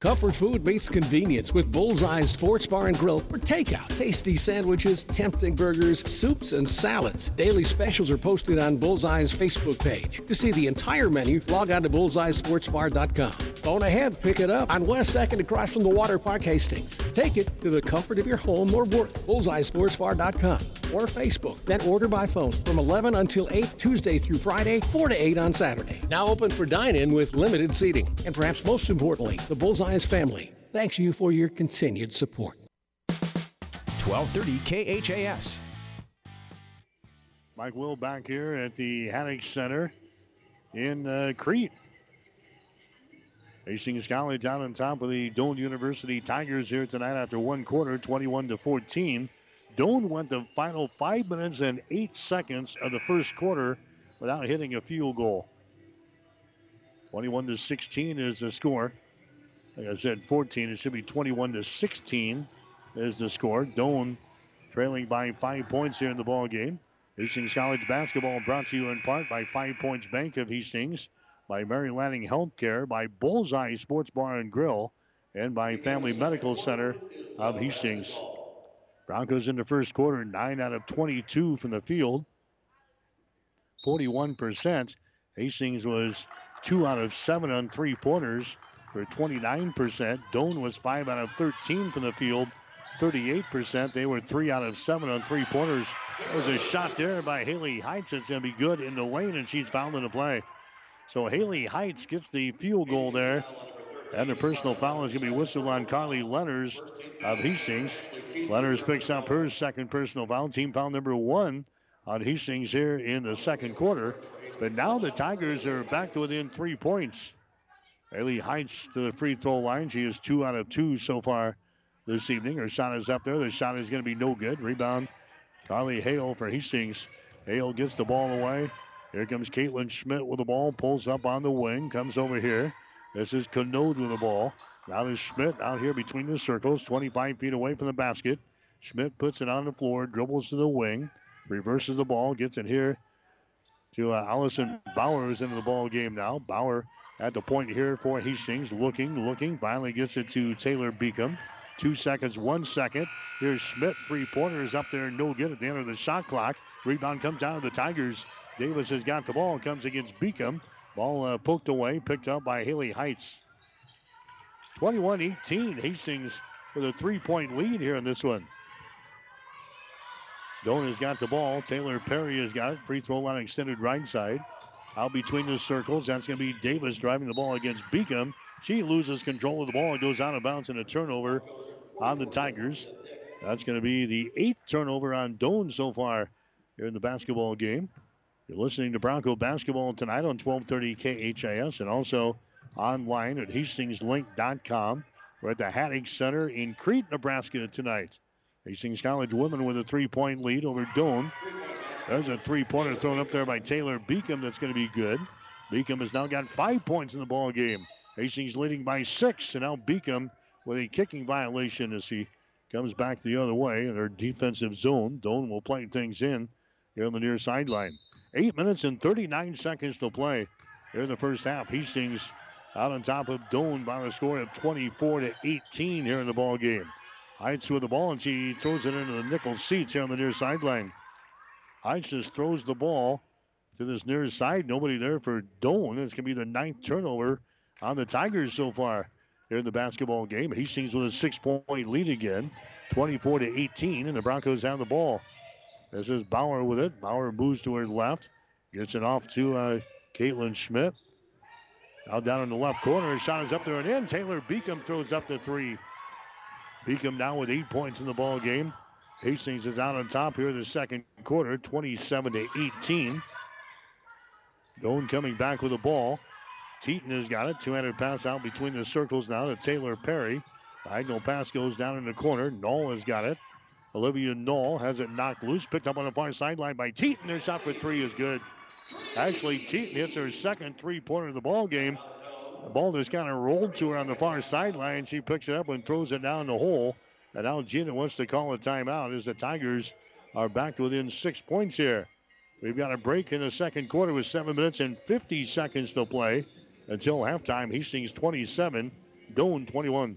Comfort food meets convenience with Bullseye's Sports Bar and Grill for takeout. Tasty sandwiches, tempting burgers, soups, and salads. Daily specials are posted on Bullseye's Facebook page. To see the entire menu, log on to bullseyesportsbar.com. Phone ahead, pick it up on West 2nd across from the Water Park Hastings. Take it to the comfort of your home or work. Bullseyesportsbar.com or Facebook. Then order by phone from 11 until 8 Tuesday through Friday, 4 to 8 on Saturday. Now open for dine-in with limited seating. And perhaps most importantly, the Bullseye's family thanks you for your continued support. 1230 KHAS. Mike Will back here at the Haddock Center in uh, Crete. Hastings College out on top of the Doane University Tigers here tonight after one quarter, 21 to 14. Doane went the final five minutes and eight seconds of the first quarter without hitting a field goal. 21 to 16 is the score. Like I said, 14. It should be 21 to 16 is the score. Doane trailing by five points here in the ball game. Hastings College basketball brought to you in part by Five Points Bank of Hastings, by Mary Lanning Healthcare, by Bullseye Sports Bar and Grill, and by Family Medical Center of Hastings. Broncos in the first quarter, 9 out of 22 from the field, 41%. Hastings was 2 out of 7 on three pointers for 29%. Doane was 5 out of 13 from the field, 38%. They were 3 out of 7 on three pointers. There was a shot there by Haley Heights. It's going to be good in the lane, and she's fouled in the play. So Haley Heights gets the field goal there. And the personal foul is going to be whistled on Carly Lenners of Hastings. Lenners picks up her second personal foul, team foul number one on Hastings here in the second quarter. But now the Tigers are back to within three points. Haley Heights to the free throw line. She is two out of two so far this evening. Her shot is up there. The shot is going to be no good. Rebound, Carly Hale for Hastings. Hale gets the ball away. Here comes Caitlin Schmidt with the ball. Pulls up on the wing. Comes over here. This is Canode with the ball. Now there's Schmidt out here between the circles, 25 feet away from the basket. Schmidt puts it on the floor, dribbles to the wing, reverses the ball, gets it here to uh, Allison who's into the ball game now. Bauer at the point here for Hastings, looking, looking, finally gets it to Taylor Beacom. Two seconds, one second. Here's Schmidt, three pointers up there, no good at the end of the shot clock. Rebound comes down to the Tigers. Davis has got the ball, comes against Beacom. Ball uh, poked away, picked up by Haley Heights. 21 18. Hastings with a three point lead here in this one. Doane has got the ball. Taylor Perry has got it. Free throw line extended right side. Out between the circles. That's going to be Davis driving the ball against Beacom. She loses control of the ball and goes out of bounds in a turnover on the Tigers. That's going to be the eighth turnover on Doane so far here in the basketball game. You're listening to Bronco basketball tonight on 1230 KHAS and also online at hastingslink.com. We're at the Haddock Center in Crete, Nebraska tonight. Hastings College women with a three-point lead over Doane. There's a three-pointer thrown up there by Taylor Beacom that's going to be good. Beacom has now got five points in the ball game. Hastings leading by six, and now Beacom with a kicking violation as he comes back the other way in their defensive zone. Doane will play things in here on the near sideline. Eight minutes and 39 seconds to play here in the first half. Hastings out on top of Doane by a score of 24 to 18 here in the ball game. Heights with the ball and she throws it into the nickel seats here on the near sideline. Heights just throws the ball to this near side. Nobody there for Doane. It's going to be the ninth turnover on the Tigers so far here in the basketball game. Hastings with a six-point lead again, 24 to 18, and the Broncos have the ball. This is Bauer with it. Bauer moves to her left, gets it off to uh, Caitlin Schmidt. Now down in the left corner, shot is up there and in. Taylor Beacom throws up the three. Beacom now with eight points in the ball game. Hastings is out on top here in the second quarter, 27 to 18. Doane coming back with the ball. Teton has got it. Two-handed pass out between the circles now to Taylor Perry. Diagonal pass goes down in the corner. Knoll has got it. Olivia Knoll has it knocked loose, picked up on the far sideline by Teton. Their shot for three is good. Actually, Teton hits her second three-pointer of the ball game. The ball just kind of rolled to her on the far sideline. She picks it up and throws it down the hole. And now Gina wants to call a timeout as the Tigers are back within six points here. We've got a break in the second quarter with seven minutes and 50 seconds to play until halftime. Hastings 27, Doane 21.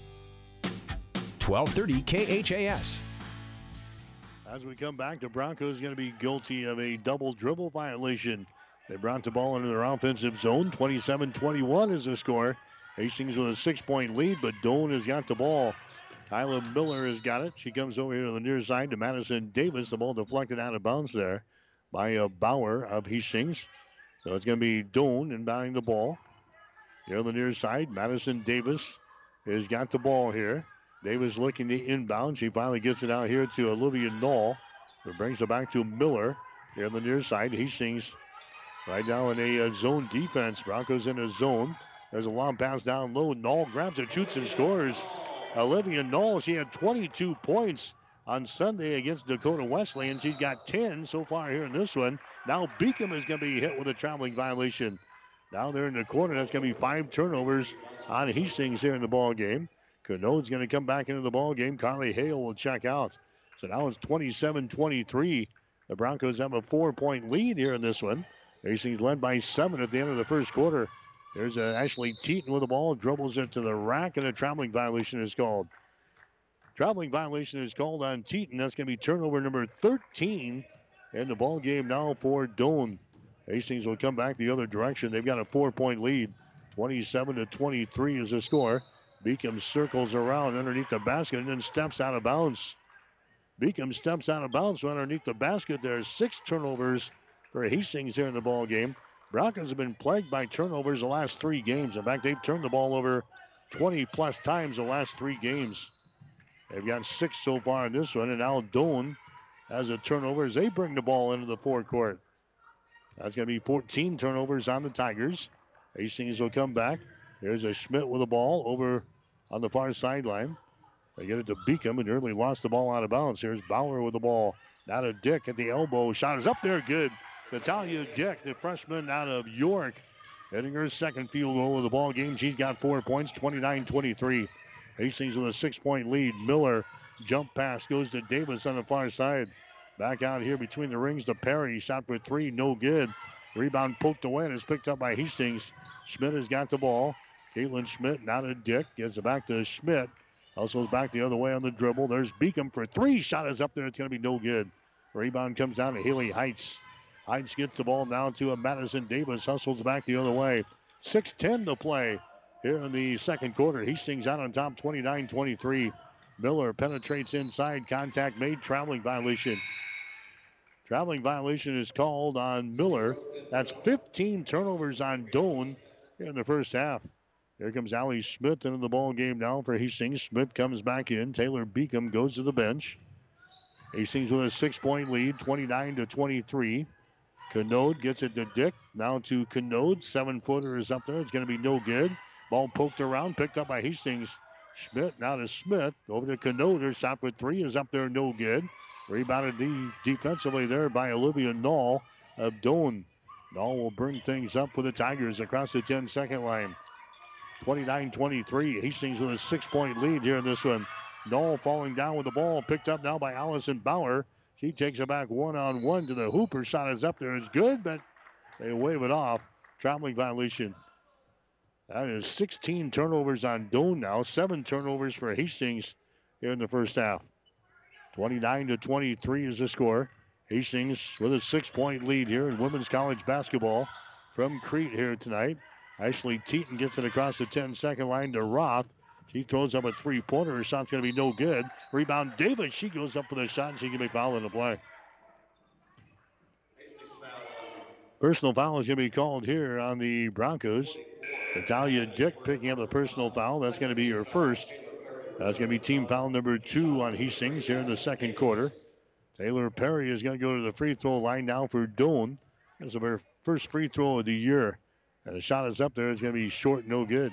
1230 KHAS. As we come back, the Broncos going to be guilty of a double dribble violation. They brought the ball into their offensive zone. 27 21 is the score. Hastings with a six point lead, but Doane has got the ball. Kyla Miller has got it. She comes over here to the near side to Madison Davis. The ball deflected out of bounds there by a Bauer of Hastings. So it's going to be Doane inbounding the ball. Here on the near side, Madison Davis has got the ball here. Davis looking to inbound. She finally gets it out here to Olivia Knoll. It brings it back to Miller here on the near side. He Hastings right now in a uh, zone defense. Broncos in a zone. There's a long pass down low. Knoll grabs it, shoots, and scores. Olivia Knoll, she had 22 points on Sunday against Dakota Wesleyan, and she's got 10 so far here in this one. Now Beacom is going to be hit with a traveling violation. Down there in the corner, that's going to be five turnovers on Hastings here in the ball game. Canode's going to come back into the ball game. Carly Hale will check out. So now it's 27-23. The Broncos have a four-point lead here in this one. Hastings led by seven at the end of the first quarter. There's uh, Ashley Teton with the ball, dribbles it to the rack, and a traveling violation is called. Traveling violation is called on Teton. That's going to be turnover number 13 in the ball game now for Doane. Hastings will come back the other direction. They've got a four-point lead. 27 to 23 is the score. Beacom circles around underneath the basket and then steps out of bounds. Beacom steps out of bounds underneath the basket. There's six turnovers for Hastings here in the ball game. Broncos have been plagued by turnovers the last three games. In fact, they've turned the ball over 20 plus times the last three games. They've got six so far in this one, and now Doane has a turnover as they bring the ball into the forecourt. That's going to be 14 turnovers on the Tigers. Hastings will come back. There's a Schmidt with a ball over on the far sideline. They get it to Beacom and early lost the ball out of bounds. Here's Bauer with the ball. Now to Dick at the elbow. Shot is up there. Good. Natalia Dick, the freshman out of York, hitting her second field goal of the ball game. She's got four points, 29 23. Hastings with a six point lead. Miller jump pass goes to Davis on the far side. Back out here between the rings to Perry. Shot for three, no good. Rebound poked away and is picked up by Hastings. Schmidt has got the ball. Caitlin Schmidt now to Dick. Gives it back to Schmidt. Also back the other way on the dribble. There's Beacom for three. Shot is up there. It's going to be no good. Rebound comes down to Haley Heights. Heights gets the ball down to a Madison Davis. Hustles back the other way. 6-10 to play here in the second quarter. Hastings out on top 29-23. Miller penetrates inside. Contact made. Traveling violation. Traveling violation is called on Miller. That's 15 turnovers on Doane in the first half. Here comes Allie Smith into the ball game now for Hastings. Smith comes back in. Taylor Beacom goes to the bench. Hastings with a six-point lead, 29 to 23. Canode gets it to Dick. Now to Canode. Seven-footer is up there. It's going to be no good. Ball poked around, picked up by Hastings. Schmidt now to Smith. Over to Canode. Her shot for three is up there, no good. Rebounded de- defensively there by Olivia Knoll of Doane. Knoll will bring things up for the Tigers across the 10 second line. 29 23. Hastings with a six point lead here in this one. Knoll falling down with the ball, picked up now by Allison Bauer. She takes it back one on one to the Hooper. Shot is up there. It's good, but they wave it off. Traveling violation. That is 16 turnovers on Doane now. Seven turnovers for Hastings here in the first half. 29 to 23 is the score. Hastings with a six point lead here in women's college basketball. from Crete here tonight. Ashley Teton gets it across the 10 second line to Roth. She throws up a three pointer. Her shot's going to be no good. Rebound Davis. She goes up for the shot and she can be fouled in the play. Personal foul is going to be called here on the Broncos. Natalia Dick picking up the personal foul. That's going to be her first. That's going to be team foul number two on Hastings here in the second quarter. Taylor Perry is going to go to the free throw line now for Doane. This is her first free throw of the year. And the shot is up there. It's going to be short, no good.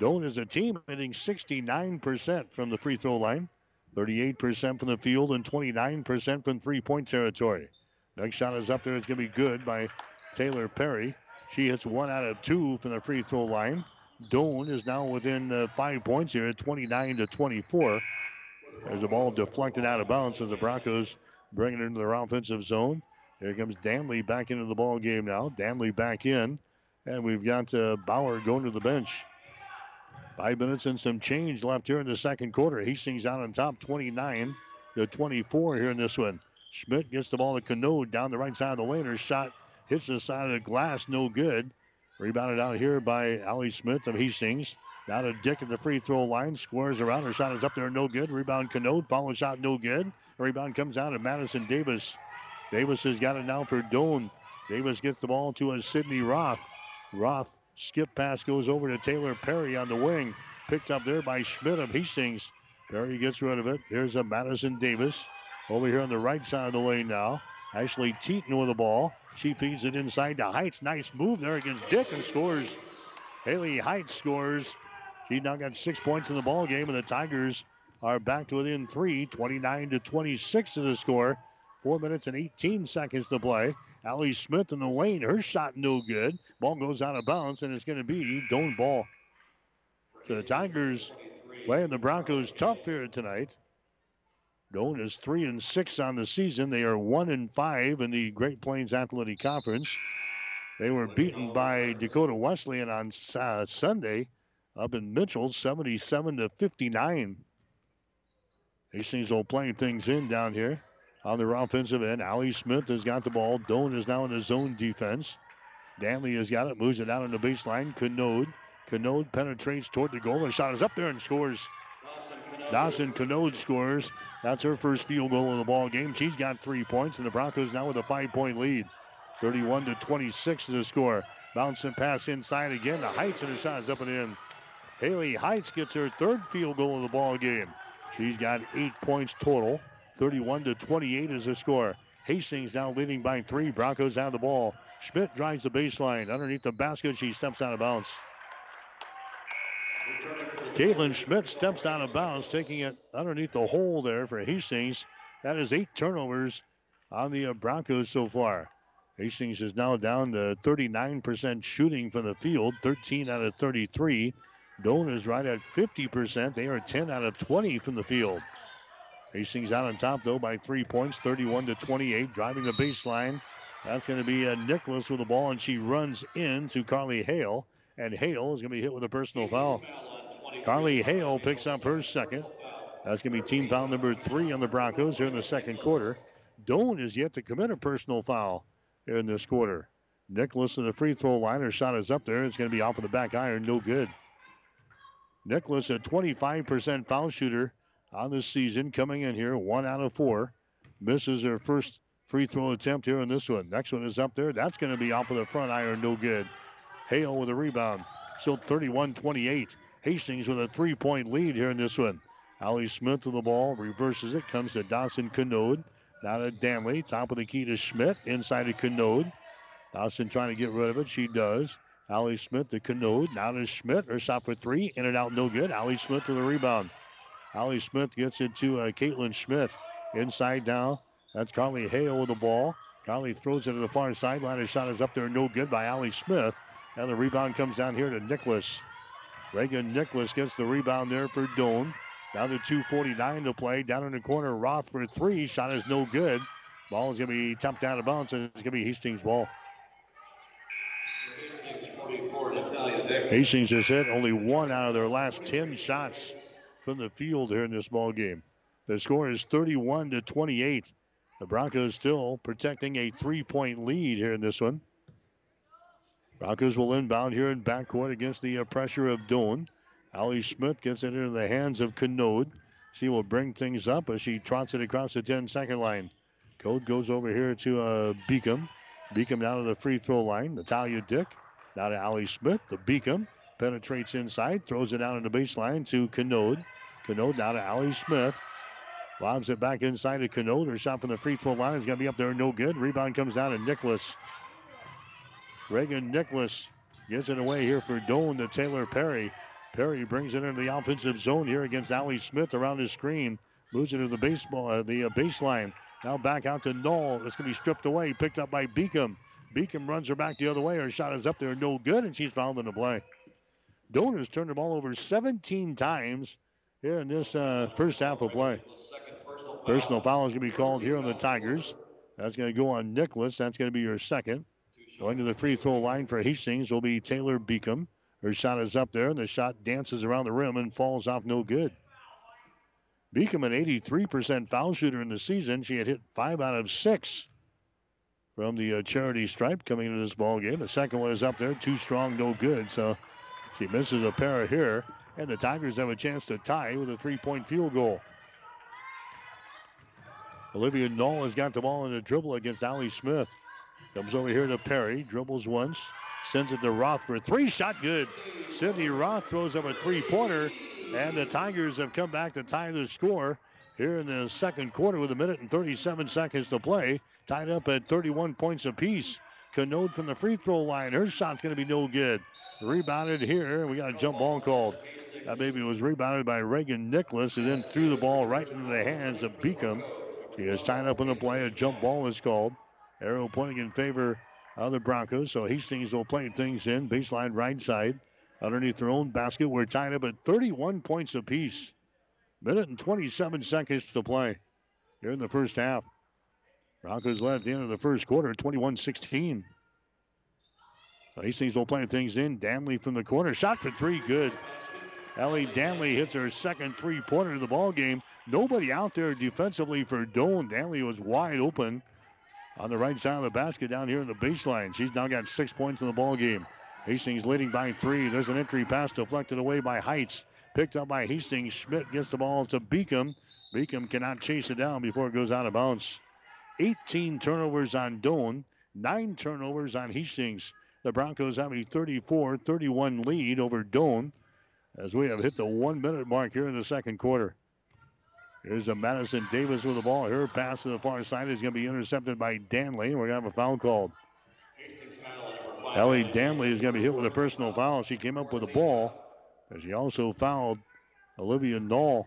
Doane is a team hitting 69% from the free throw line, 38% from the field, and 29% from three point territory. Next shot is up there. It's going to be good by Taylor Perry. She hits one out of two from the free throw line. Doane is now within uh, five points here at 29 to 24. There's a ball deflected out of bounds as the Broncos bring it into their offensive zone. Here comes Danley back into the ball game now. Danley back in, and we've got uh, Bauer going to the bench. Five minutes and some change left here in the second quarter. Hastings out on top, 29 to 24 here in this one. Schmidt gets the ball to Canode down the right side of the lane. Her shot hits the side of the glass, no good. Rebounded out here by Allie Smith of Hastings. Now to Dick at the free throw line. Squares around. Her shot is up there, no good. Rebound Canode. Follow shot, no good. Rebound comes out of Madison Davis. Davis has got it now for Doane. Davis gets the ball to a Sydney Roth. Roth skip pass goes over to Taylor Perry on the wing. Picked up there by Schmidt of Hastings. Perry gets rid of it. Here's a Madison Davis. Over here on the right side of the lane now. Ashley Teton with the ball. She feeds it inside to Heights. Nice move there against Dick and scores. Haley Heights scores. She now got six points in the ball game, and the Tigers are back to within three. 29 to 26 is the score. Four minutes and 18 seconds to play. Allie Smith in the lane. Her shot no good. Ball goes out of bounds, and it's going to be Doane ball. So the Tigers playing the Broncos tough here tonight. Doane is three and six on the season. They are one and five in the Great Plains Athletic Conference. They were beaten by Dakota Wesleyan on uh, Sunday up in Mitchell, 77 to 59. Hastings will playing things in down here on their offensive end. Allie Smith has got the ball. Doane is now in the zone defense. Danley has got it, moves it out on the baseline. Canode. Canode penetrates toward the goal. The shot is up there and scores. Dawson Canode scores. That's her first field goal of the ball game. She's got three points, and the Broncos now with a five-point lead. 31 to 26 is the score. Bouncing pass inside again. The Heights and the shot is up and in. Haley Heights gets her third field goal of the ball game. She's got eight points total. 31 to 28 is the score. Hastings now leading by three. Broncos have the ball. Schmidt drives the baseline. Underneath the basket, she steps out of bounds. Caitlin Schmidt steps out of bounds, taking it underneath the hole there for Hastings. That is eight turnovers on the uh, Broncos so far. Hastings is now down to 39% shooting from the field, 13 out of 33. Doane is right at 50%. They are 10 out of 20 from the field. Hastings out on top though by three points, 31 to 28, driving the baseline. That's going to be uh, Nicholas with the ball, and she runs into Carly Hale, and Hale is going to be hit with a personal foul. Carly Hale picks up her second. That's going to be team foul number three on the Broncos here in the second quarter. Doane is yet to commit a personal foul here in this quarter. Nicholas in the free throw line. Her shot is up there. It's going to be off of the back iron. No good. Nicholas, a 25% foul shooter on this season, coming in here one out of four. Misses her first free throw attempt here in this one. Next one is up there. That's going to be off of the front iron. No good. Hale with a rebound. Still 31 28. Hastings with a three point lead here in this one. Allie Smith with the ball, reverses it, comes to Dawson Canode. Now to Danley, top of the key to Schmidt, inside to Canode. Dawson trying to get rid of it. She does. Allie Smith to Canode. Now to Schmidt. Her shot for three. In and out, no good. Allie Smith with the rebound. Allie Smith gets it to uh, Caitlin Schmidt. Inside now. That's Carly Hale with the ball. Carly throws it to the far sideline. Her shot is up there, no good by Allie Smith. And the rebound comes down here to Nicholas. Reagan Nicholas gets the rebound there for Doane. Down to 2.49 to play. Down in the corner, Roth for three. Shot is no good. Ball is going to be tapped out of bounds, and it's going to be Hastings' ball. Hastings has hit only one out of their last 10 shots from the field here in this ball game. The score is 31 to 28. The Broncos still protecting a three-point lead here in this one. Broncos will inbound here in backcourt against the uh, pressure of Doane. Allie Smith gets it into the hands of Canode. She will bring things up as she trots it across the 10 second line. Code goes over here to uh, Beacom. Beacom down to the free throw line. Natalia Dick. Now to Allie Smith. The Beacom penetrates inside, throws it down in the baseline to Canode. Canode now to Allie Smith. Lobs it back inside to Canode. Her shot from the free throw line is going to be up there, no good. Rebound comes down to Nicholas. Reagan Nicholas gets it away here for Doane to Taylor Perry. Perry brings it into the offensive zone here against Allie Smith around his screen. Moves it to the baseball, uh, the uh, baseline. Now back out to Knoll. It's going to be stripped away, picked up by Beacom. Beacom runs her back the other way. Her shot is up there, no good, and she's fouled in the play. Doane has turned the ball over 17 times here in this uh, first half of play. Personal foul is going to be called here on the Tigers. That's going to go on Nicholas. That's going to be your second. Going to the free throw line for Hastings will be Taylor Beacom. Her shot is up there, and the shot dances around the rim and falls off no good. Beacom, an 83% foul shooter in the season. She had hit five out of six from the uh, charity stripe coming into this ball game. The second one is up there, too strong, no good. So she misses a pair here, and the Tigers have a chance to tie with a three-point field goal. Olivia Knoll has got the ball in the dribble against Allie Smith. Comes over here to Perry, dribbles once, sends it to Roth for three. Shot good. Sydney Roth throws up a three-pointer, and the Tigers have come back to tie the score here in the second quarter with a minute and 37 seconds to play. Tied up at 31 points apiece. Canode from the free throw line. Her shot's going to be no good. Rebounded here. We got a jump ball called. That baby was rebounded by Reagan Nicholas and then threw the ball right into the hands of Beacom. She is tied up in the play. A jump ball is called. Arrow pointing in favor of the Broncos. So Hastings will play things in. Baseline right side. Underneath their own basket. We're tied up at 31 points apiece. Minute and 27 seconds to play here in the first half. Broncos the end of the first quarter, 21 16. So Hastings will play things in. Danley from the corner. Shot for three. Good. Ellie Danley hits her second three pointer of the ball game. Nobody out there defensively for Doane. Danley was wide open on the right side of the basket down here in the baseline. She's now got six points in the ball game. Hastings leading by three. There's an entry pass deflected away by Heights. Picked up by Hastings. Schmidt gets the ball to Beacom. Beacom cannot chase it down before it goes out of bounds. 18 turnovers on Doane, nine turnovers on Hastings. The Broncos have a 34 31 lead over Doane as we have hit the one minute mark here in the second quarter. Here's a Madison Davis with the ball. Her pass to the far side is going to be intercepted by Danley. We're going to have a foul called. Ellie Danley is going to be hit with a personal foul. She came up with the ball. And she also fouled Olivia Knoll.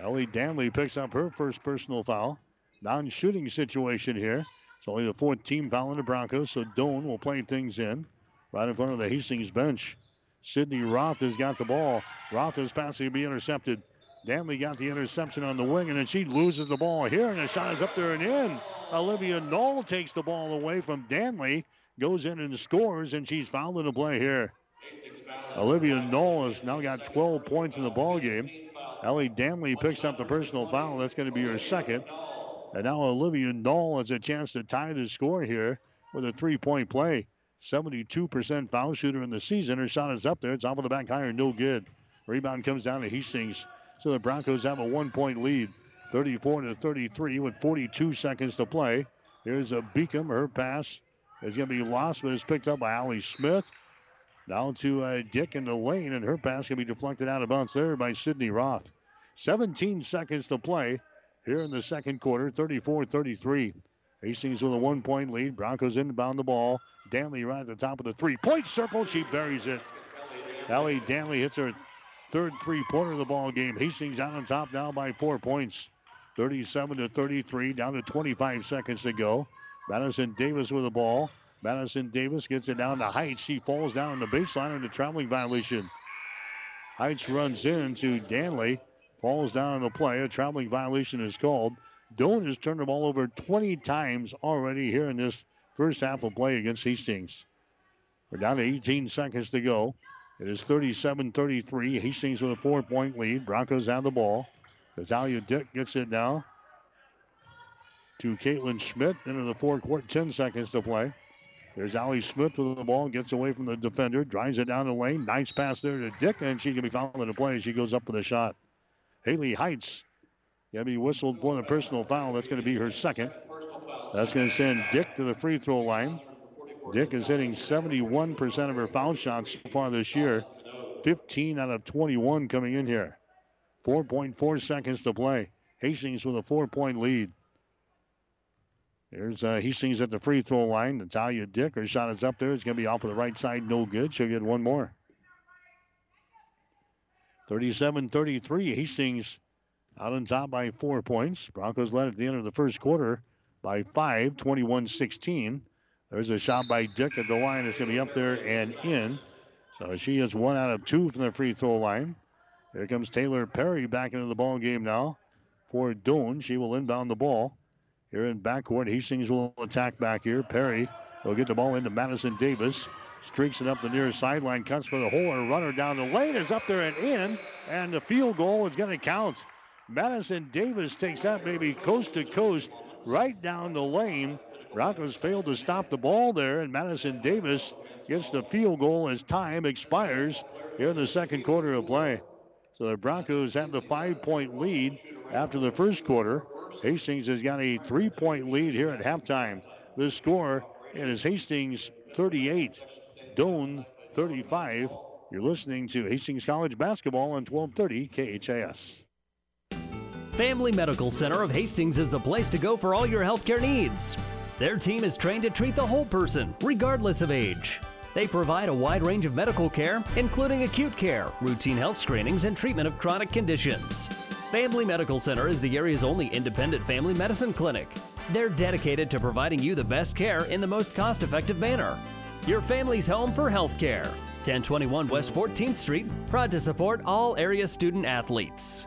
Ellie Danley picks up her first personal foul. Non shooting situation here. It's only the fourth team foul in the Broncos, so Doane will play things in right in front of the Hastings bench. Sydney Roth has got the ball. Roth is passing to be intercepted. Danley got the interception on the wing, and then she loses the ball here, and the shot is up there and in. Olivia Knoll takes the ball away from Danley, goes in and scores, and she's fouled in the play here. Olivia Knoll has now got 12 points in the ball game. Ellie Danley picks up the personal foul. That's going to be her second. And now Olivia Knoll has a chance to tie the score here with a three-point play. 72% foul shooter in the season. Her shot is up there. It's off of the back iron. No good. Rebound comes down to Hastings. So the Broncos have a one-point lead. 34 to 33 with 42 seconds to play. Here's a Beacom. Her pass is going to be lost, but it's picked up by Allie Smith. Down to uh, Dick in the lane, and her pass can be deflected out of bounds there by Sydney Roth. 17 seconds to play here in the second quarter, 34 33. Hastings with a one point lead. Broncos inbound the ball. Danley right at the top of the three point circle. She buries it. Ellie Danley hits her third three pointer of the ball game. Hastings out on top now by four points. 37 to 33, down to 25 seconds to go. Madison Davis with the ball. Madison Davis gets it down to Heights. She falls down on the baseline in the traveling violation. Heights runs into Danley, falls down on the play. A traveling violation is called. Doane has turned the ball over 20 times already here in this first half of play against Hastings. We're down to 18 seconds to go. It is 37 33. Hastings with a four point lead. Broncos have the ball. Natalia Dick gets it now to Caitlin Schmidt into the forecourt. 10 seconds to play. There's Allie Smith with the ball, gets away from the defender, drives it down the lane. Nice pass there to Dick, and going to be fouled in the play. She goes up with a shot. Haley Heights be whistled for the personal foul. That's going to be her second. That's going to send Dick to the free throw line. Dick is hitting 71% of her foul shots so far this year. 15 out of 21 coming in here. 4.4 seconds to play. Hastings with a four point lead. There's uh, Hastings at the free throw line. Natalia Dick, her shot is up there. It's going to be off of the right side, no good. She'll get one more. 37 33. Hastings out on top by four points. Broncos led at the end of the first quarter by five, 21 16. There's a shot by Dick at the line. It's going to be up there and in. So she is one out of two from the free throw line. Here comes Taylor Perry back into the ball game now for Doane. She will inbound the ball. Here in backcourt, Hastings will attack back here. Perry will get the ball into Madison Davis. Streaks it up the near sideline, cuts for the hole. Her runner down the lane is up there and in, and the field goal is going to count. Madison Davis takes that baby coast to coast right down the lane. Broncos failed to stop the ball there, and Madison Davis gets the field goal as time expires here in the second quarter of play. So the Broncos have the five point lead after the first quarter. Hastings has got a three point lead here at halftime. The score is Hastings 38, Doane 35. You're listening to Hastings College basketball on 1230 KHAS. Family Medical Center of Hastings is the place to go for all your healthcare needs. Their team is trained to treat the whole person, regardless of age. They provide a wide range of medical care, including acute care, routine health screenings, and treatment of chronic conditions. Family Medical Center is the area's only independent family medicine clinic. They're dedicated to providing you the best care in the most cost effective manner. Your family's home for health care. 1021 West 14th Street, proud to support all area student athletes.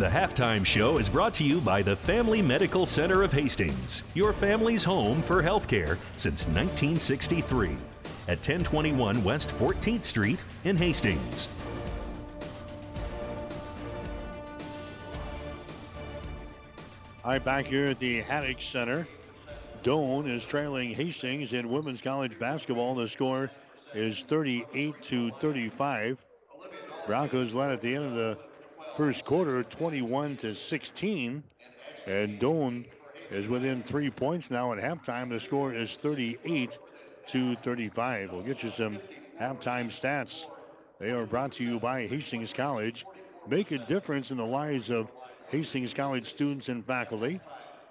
The halftime show is brought to you by the Family Medical Center of Hastings, your family's home for healthcare since 1963 at 1021 West 14th Street in Hastings. All right, back here at the Haddock Center. Doane is trailing Hastings in women's college basketball. The score is 38 to 35. Broncos led at the end of the first quarter 21 to 16. And Doane is within three points now at halftime. The score is 38 to 35. We'll get you some halftime stats. They are brought to you by Hastings College. Make a difference in the lives of Hastings College students and faculty.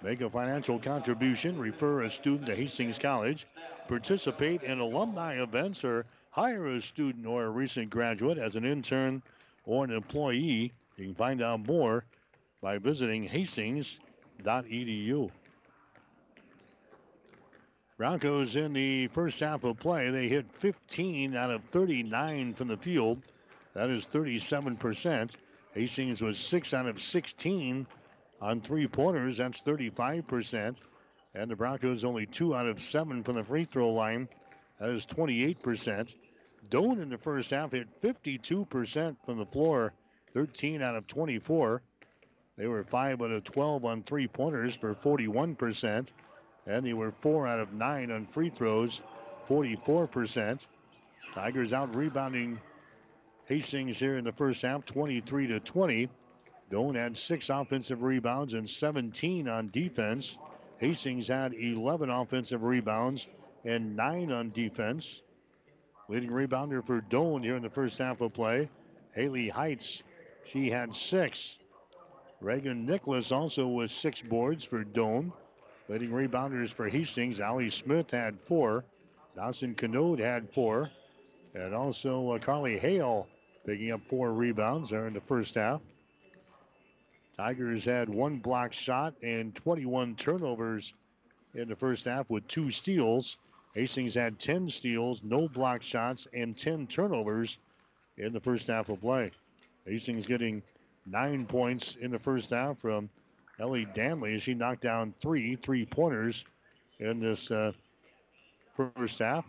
Make a financial contribution. Refer a student to Hastings College. Participate in alumni events or hire a student or a recent graduate as an intern or an employee. You can find out more by visiting hastings.edu. Broncos in the first half of play, they hit 15 out of 39 from the field. That is 37%. Hastings was 6 out of 16 on three pointers. That's 35%. And the Broncos only 2 out of 7 from the free throw line. That is 28%. Doane in the first half hit 52% from the floor, 13 out of 24. They were 5 out of 12 on three pointers for 41%. And they were 4 out of 9 on free throws, 44%. Tigers out rebounding Hastings here in the first half, 23 to 20. Doane had six offensive rebounds and 17 on defense. Hastings had 11 offensive rebounds and nine on defense. Leading rebounder for Doane here in the first half of play, Haley Heights. She had six. Reagan Nicholas also with six boards for Doane. Leading rebounders for Hastings, Allie Smith had four. Dawson Canode had four. And also uh, Carly Hale picking up four rebounds there in the first half. Tigers had one block shot and 21 turnovers in the first half with two steals. Hastings had 10 steals, no block shots, and 10 turnovers in the first half of play. Hastings getting nine points in the first half from Ellie Danley she knocked down three three pointers in this uh, first half.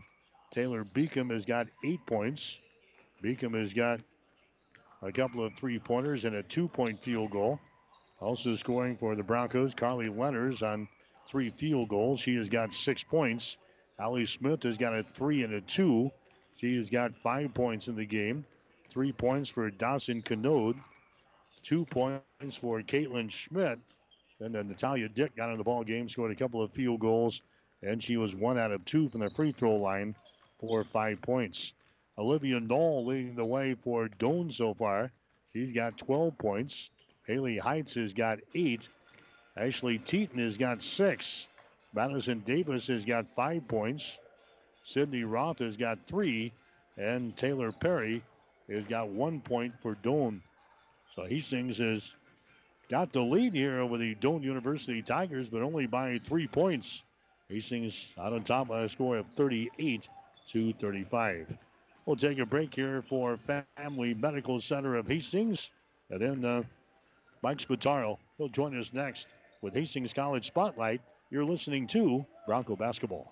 Taylor Beacom has got eight points. Beacom has got a couple of three pointers and a two point field goal. Also scoring for the Broncos, Carly Lenners on three field goals. She has got six points. Allie Smith has got a three and a two. She has got five points in the game. Three points for Dawson Canode. Two points for Caitlin Schmidt. And then Natalia Dick got in the ball game, scored a couple of field goals, and she was one out of two from the free throw line for five points. Olivia Knoll leading the way for Doane so far. She's got 12 points. Haley Heights has got eight. Ashley Teton has got six. Madison Davis has got five points. Sydney Roth has got three. And Taylor Perry has got one point for Doane. So Hastings has got the lead here over the Doane University Tigers, but only by three points. Hastings out on top by a score of 38 to 35. We'll take a break here for Family Medical Center of Hastings. And then uh, Mike Spataro will join us next with Hastings College Spotlight. You're listening to Bronco Basketball.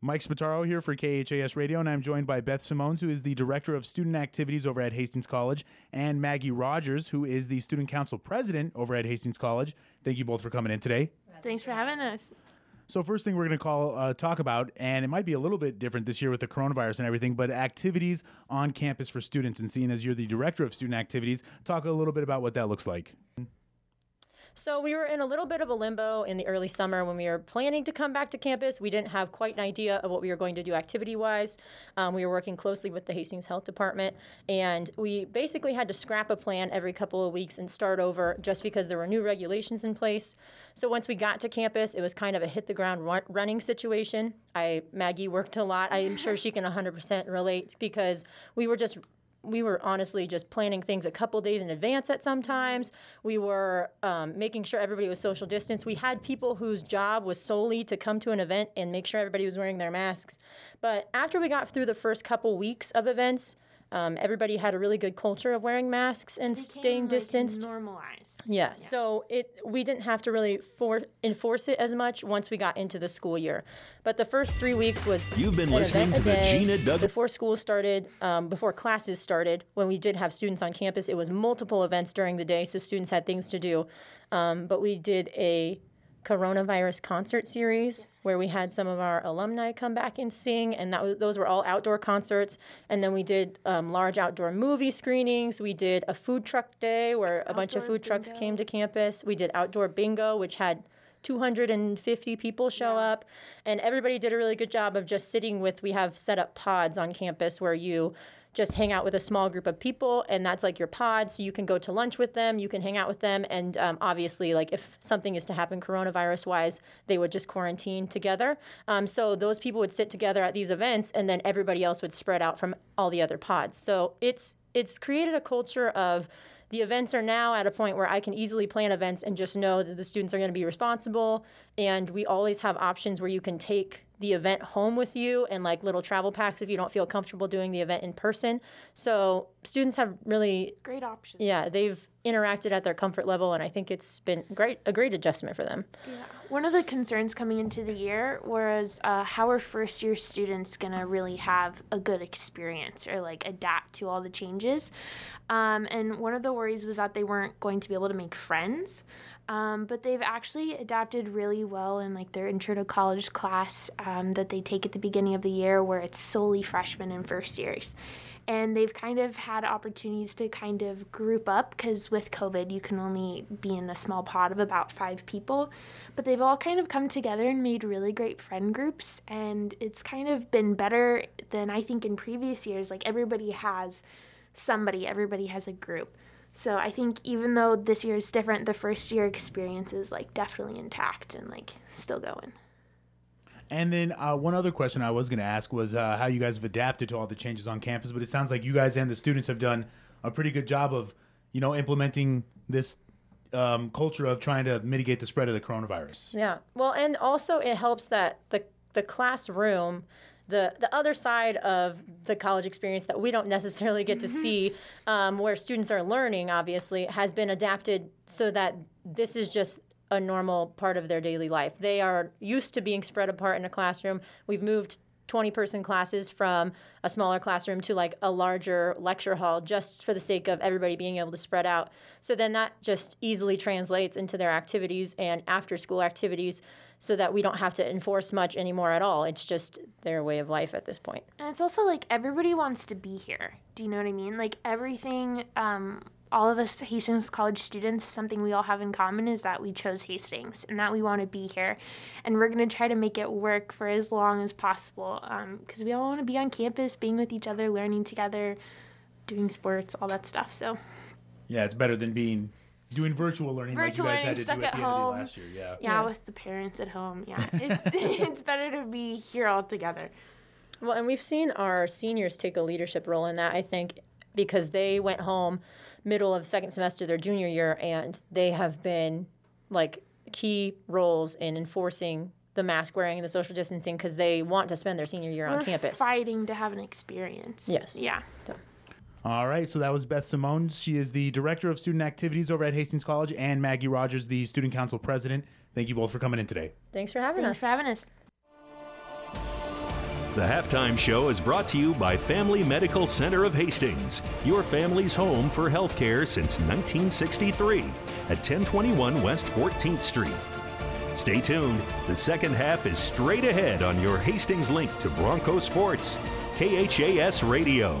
Mike Spataro here for KHAS Radio, and I'm joined by Beth Simones, who is the Director of Student Activities over at Hastings College, and Maggie Rogers, who is the Student Council President over at Hastings College. Thank you both for coming in today. Thanks for having us. So first thing we're going to call uh, talk about, and it might be a little bit different this year with the coronavirus and everything, but activities on campus for students. And seeing as you're the director of student activities, talk a little bit about what that looks like. So we were in a little bit of a limbo in the early summer when we were planning to come back to campus. We didn't have quite an idea of what we were going to do activity-wise. Um, we were working closely with the Hastings Health Department, and we basically had to scrap a plan every couple of weeks and start over just because there were new regulations in place. So once we got to campus, it was kind of a hit the ground run- running situation. I Maggie worked a lot. I'm sure she can 100% relate because we were just we were honestly just planning things a couple days in advance at sometimes. We were um, making sure everybody was social distance. We had people whose job was solely to come to an event and make sure everybody was wearing their masks. But after we got through the first couple weeks of events, um, everybody had a really good culture of wearing masks and staying like, distanced. Normalized. Yeah, so it we didn't have to really for, enforce it as much once we got into the school year. But the first three weeks was You've been an listening event to a the. Gina Doug- Before school started, um, before classes started, when we did have students on campus, it was multiple events during the day, so students had things to do. Um, but we did a coronavirus concert series where we had some of our alumni come back and sing, and that was, those were all outdoor concerts. And then we did um, large outdoor movie screenings. We did a food truck day where a bunch of food trucks came to campus. We did outdoor bingo, which had 250 people show up, and everybody did a really good job of just sitting with. We have set up pods on campus where you just hang out with a small group of people and that's like your pod so you can go to lunch with them you can hang out with them and um, obviously like if something is to happen coronavirus wise they would just quarantine together um, so those people would sit together at these events and then everybody else would spread out from all the other pods so it's it's created a culture of the events are now at a point where I can easily plan events and just know that the students are going to be responsible. And we always have options where you can take the event home with you and like little travel packs if you don't feel comfortable doing the event in person. So students have really great options. Yeah, they've interacted at their comfort level, and I think it's been great a great adjustment for them. Yeah. One of the concerns coming into the year was uh, how are first year students gonna really have a good experience or like adapt to all the changes. Um, and one of the worries was that they weren't going to be able to make friends. Um, but they've actually adapted really well in like their intro to college class um, that they take at the beginning of the year, where it's solely freshmen and first years and they've kind of had opportunities to kind of group up because with COVID, you can only be in a small pod of about five people. But they've all kind of come together and made really great friend groups, and it's kind of been better than I think in previous years. Like everybody has somebody, everybody has a group. So I think even though this year is different, the first year experience is like definitely intact and like still going. And then uh, one other question I was going to ask was uh, how you guys have adapted to all the changes on campus. But it sounds like you guys and the students have done a pretty good job of, you know, implementing this um, culture of trying to mitigate the spread of the coronavirus. Yeah. Well, and also it helps that the the classroom. The, the other side of the college experience that we don't necessarily get to Mm-hmm. see, um, where students are learning, obviously, has been adapted so that this is just a normal part of their daily life. They are used to being spread apart in a classroom. We've moved 20 person classes from a smaller classroom to like a larger lecture hall just for the sake of everybody being able to spread out. So then that just easily translates into their activities and after school activities so that we don't have to enforce much anymore at all. It's just their way of life at this point. And it's also like everybody wants to be here. Do you know what I mean? Like everything, um, all of us Hastings College students, something we all have in common is that we chose Hastings and that we want to be here. And we're going to try to make it work for as long as possible because we all want to be on campus, being with each other, learning together, doing sports, all that stuff. So, Yeah, it's better than being doing virtual learning virtual like you guys learning, had to stuck do at at the end of home. the last year. Yeah. yeah, with the parents at home. Yeah, it's, it's better to be here all together. Well, and we've seen our seniors take a leadership role in that, I think, because they went home middle of second semester their junior year and they have been like key roles in enforcing the mask wearing and the social distancing because they want to spend their senior year on We're campus. fighting to have an experience. Yes. Yeah. All right, so that was Beth Simone. She is the director of student activities over at Hastings College, and Maggie Rogers, the student council president. Thank you both for coming in today. Thanks for having Thanks us. for having us. The halftime show is brought to you by Family Medical Center of Hastings, your family's home for healthcare since 1963 at 1021 West 14th Street. Stay tuned. The second half is straight ahead on your Hastings link to Bronco Sports, KHAS Radio.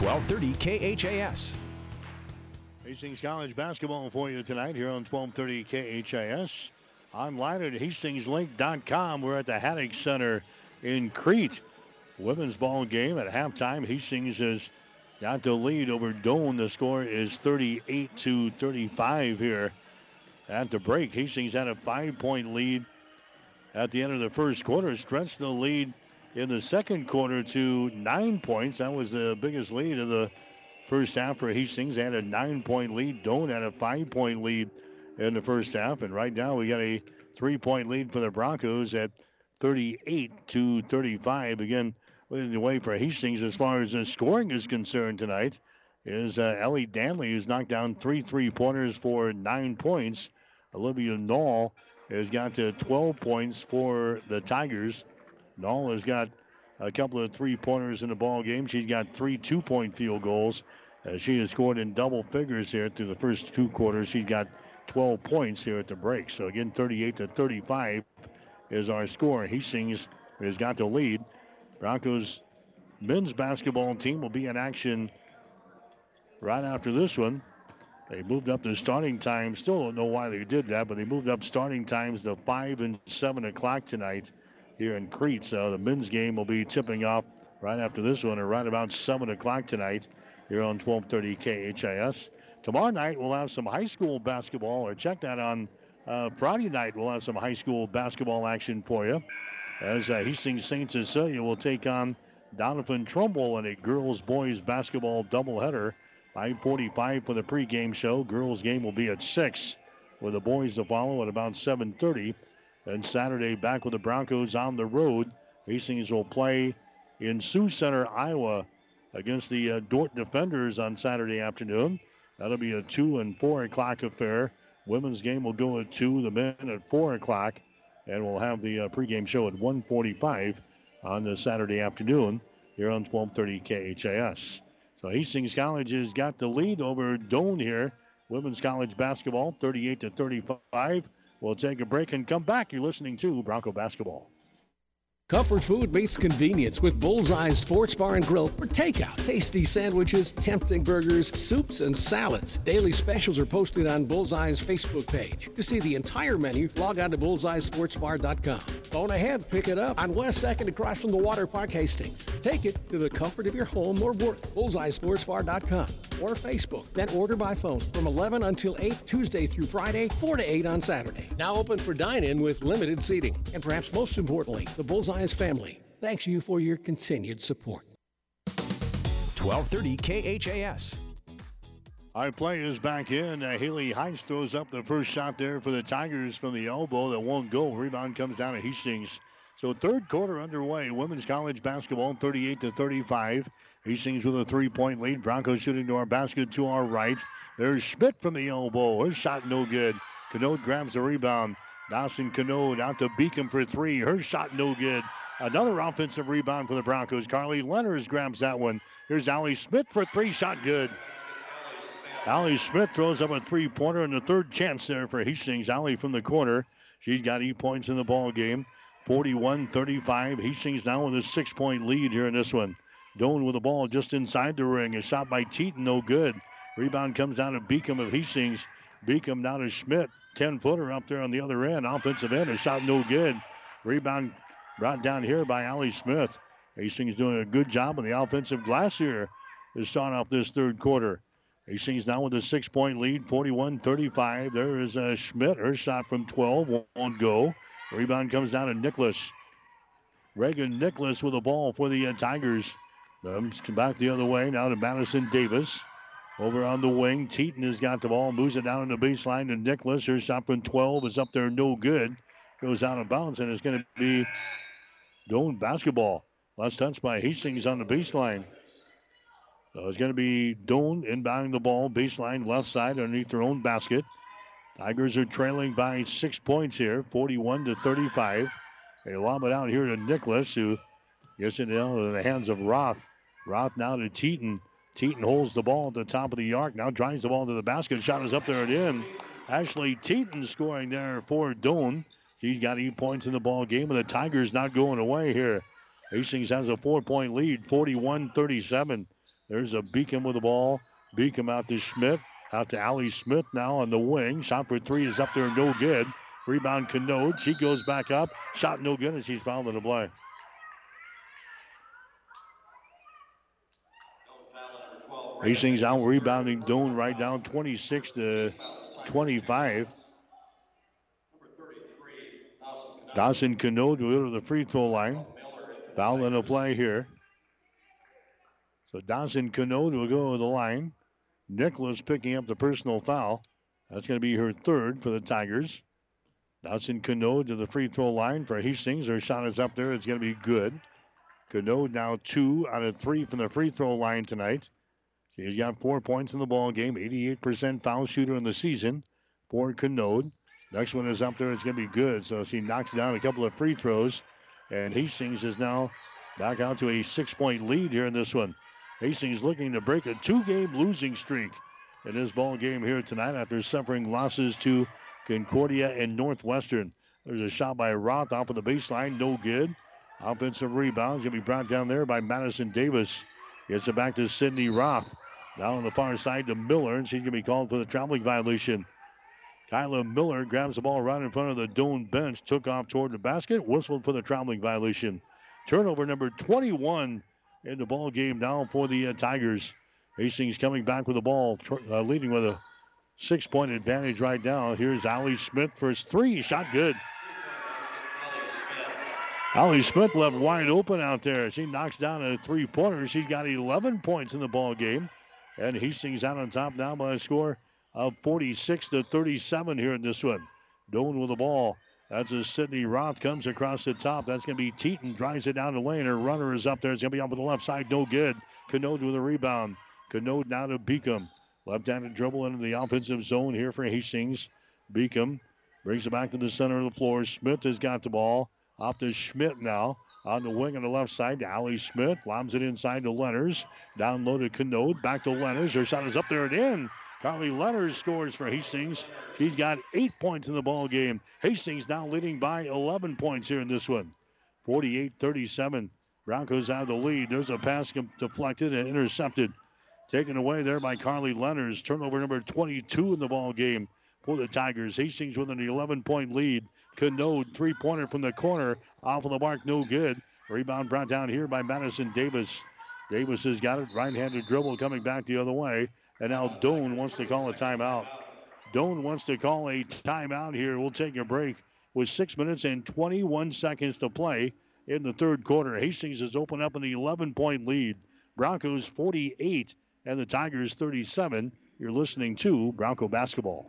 1230 KHAS. Hastings College basketball for you tonight here on 1230 KHAS. Online at hastingslink.com. We're at the Haddock Center in Crete. Women's ball game at halftime. Hastings has got the lead over Doane. The score is 38 to 35 here at the break. Hastings had a five point lead at the end of the first quarter, stretched the lead in the second quarter to nine points. That was the biggest lead of the first half for Hastings. They had a nine point lead. Doane had a five point lead in the first half. And right now we got a three point lead for the Broncos at 38 to 35. Again, leading the way for Hastings as far as the scoring is concerned tonight is uh, Ellie Danley, who's knocked down three three pointers for nine points. Olivia Knoll has got to 12 points for the Tigers. Knoll has got a couple of three pointers in the ball game. She's got three two point field goals. As she has scored in double figures here through the first two quarters. She's got 12 points here at the break. So again, 38 to 35 is our score. Hastings has got the lead. Broncos men's basketball team will be in action right after this one. They moved up the starting time. Still don't know why they did that, but they moved up starting times to 5 and 7 o'clock tonight here in Crete. So the men's game will be tipping off right after this one, or right about 7 o'clock tonight here on 1230 KHAS. Tomorrow night we'll have some high school basketball, or check that on uh, Friday night. We'll have some high school basketball action for you. As uh, Hastings St. Cecilia will take on Doniphan Trumbull in a girls boys basketball doubleheader 5:45 for the pregame show. Girls game will be at six, with the boys to follow at about 7:30. And Saturday back with the Broncos on the road. Hastings will play in Sioux Center, Iowa, against the uh, Dordt Defenders on Saturday afternoon. That'll be a two and four o'clock affair. Women's game will go at two, the men at four o'clock, and we'll have the uh, pregame show at 1:45 on the Saturday afternoon here on 1230 KHAS. So Hastings College has got the lead over Doane here. Women's college basketball, 38 to 35. We'll take a break and come back. You're listening to Bronco Basketball. Comfort food meets convenience with Bullseye's Sports Bar and Grill for takeout. Tasty sandwiches, tempting burgers, soups, and salads. Daily specials are posted on Bullseye's Facebook page. To see the entire menu, log on to bullseyesportsbar.com. Phone ahead, pick it up on West 2nd across from the Water Park Hastings. Take it to the comfort of your home or work. Bullseyesportsbar.com or Facebook. Then order by phone from 11 until 8 Tuesday through Friday, 4 to 8 on Saturday. Now open for dine-in with limited seating. And perhaps most importantly, the Bullseye family thanks you for your continued support. 1230 KHAS. Our play is back in. Uh, Haley Heist throws up the first shot there for the Tigers from the elbow that won't go. Rebound comes down to Hastings. So third quarter underway. Women's college basketball 38 to 35. Hastings with a three-point lead. Broncos shooting to our basket to our right. There's Schmidt from the elbow. Her shot no good. Canode grabs the rebound. Dawson Canode out to Beacom for three. Her shot no good. Another offensive rebound for the Broncos. Carly Lenners grabs that one. Here's Allie Smith for three. Shot good. Allie Smith throws up a three-pointer and the third chance there for Hastings. Allie from the corner. She's got eight points in the ball game. 41-35. Hastings now with a six-point lead here in this one. Doane with the ball just inside the ring. A shot by Teton, no good. Rebound comes out of Beacom of Hastings. Beacom down to Schmidt. 10 footer up there on the other end. Offensive end. A shot no good. Rebound brought down here by Allie Smith. Hastings doing a good job on the offensive glass here to start off this third quarter. Hastings now with a six point lead, 41 35. There is uh, Schmidt. Her shot from 12 won't go. Rebound comes down to Nicholas. Reagan Nicholas with the ball for the uh, Tigers. Um, back the other way now to Madison Davis. Over on the wing, Teton has got the ball, moves it down in the baseline to Nicholas. Her shot from 12 is up there, no good. Goes out of bounds, and it's going to be Doane basketball. Last touch by Hastings on the baseline. So it's going to be Doane inbounding the ball, baseline left side underneath their own basket. Tigers are trailing by six points here, 41 to 35. They lob it out here to Nicholas, who gets it into the hands of Roth. Roth now to Teton. Teton holds the ball at the top of the arc. Now drives the ball to the basket. Shot is up there and in. Ashley Teton scoring there for Doane. She's got eight points in the ball game, and the Tigers not going away here. Hastings has a four-point lead, 41-37. There's a Beacom with the ball. Beacom out to Schmidt. Out to Allie Smith now on the wing. Shot for three is up there, no good. Rebound Canode. She goes back up. Shot no good, and she's fouled in the play. Hastings out rebounding Doane right down 26 to 25. Dawson Canode will go to the free throw line. Foul in the play here. So Dawson Canode will go to the line. Nicholas picking up the personal foul. That's going to be her third for the Tigers. Dawson Canode to the free throw line for Hastings. Her shot is up there. It's going to be good. Canode now two out of three from the free throw line tonight. She's got four points in the ball game, 88% foul shooter in the season for Canode. Next one is up there. It's going to be good. So she knocks down a couple of free throws. And Hastings is now back out to a six point lead here in this one. Hastings looking to break a two-game losing streak in this ball game here tonight after suffering losses to Concordia and Northwestern. There's a shot by Roth off of the baseline, no good. Offensive rebounds going to be brought down there by Madison Davis. Gets it back to Sydney Roth. Now on the far side to Miller, and she's going to be called for the traveling violation. Kyla Miller grabs the ball right in front of the Doane bench, took off toward the basket, whistled for the traveling violation. Turnover number 21 in the ball game now for the uh, Tigers. Hastings coming back with the ball, uh, leading with a six point advantage right now. Here's Allie Smith for his three. Shot good. Allie Smith left wide open out there. She knocks down a three pointer. She's got 11 points in the ball game. And Hastings out on top now by a score of 46 to 37 here in this one. Doane with the ball. That's as Sydney Roth comes across the top. That's going to be Teton. Drives it down the lane. Her runner is up there. It's going to be off on the left side. No good. Canode with a rebound. Canode now to Beacom. Left-handed dribble into the offensive zone here for Hastings. Beacom brings it back to the center of the floor. Smith has got the ball. Off to Schmidt now. On the wing on the left side to Allie Smith. Lobs it inside to Lenners. Down low to Canode. Back to Lenners. Her shot is up there and in. Carly Lenners scores for Hastings. She's got eight points in the ball game. Hastings now leading by 11 points here in this one. 48-37. Broncos have the lead. There's a pass deflected and intercepted. Taken away there by Carly Lenners. Turnover number 22 in the ball game for the Tigers. Hastings with an 11-point lead. Canode three-pointer from the corner. Off of the mark, no good. Rebound brought down here by Madison Davis. Davis has got it. Right-handed dribble coming back the other way. And now Doane wants to call a timeout. Doane wants to call a timeout here. We'll take a break with six minutes and 21 seconds to play in the third quarter. Hastings has opened up an 11 point lead. Broncos 48 and the Tigers 37. You're listening to Bronco Basketball.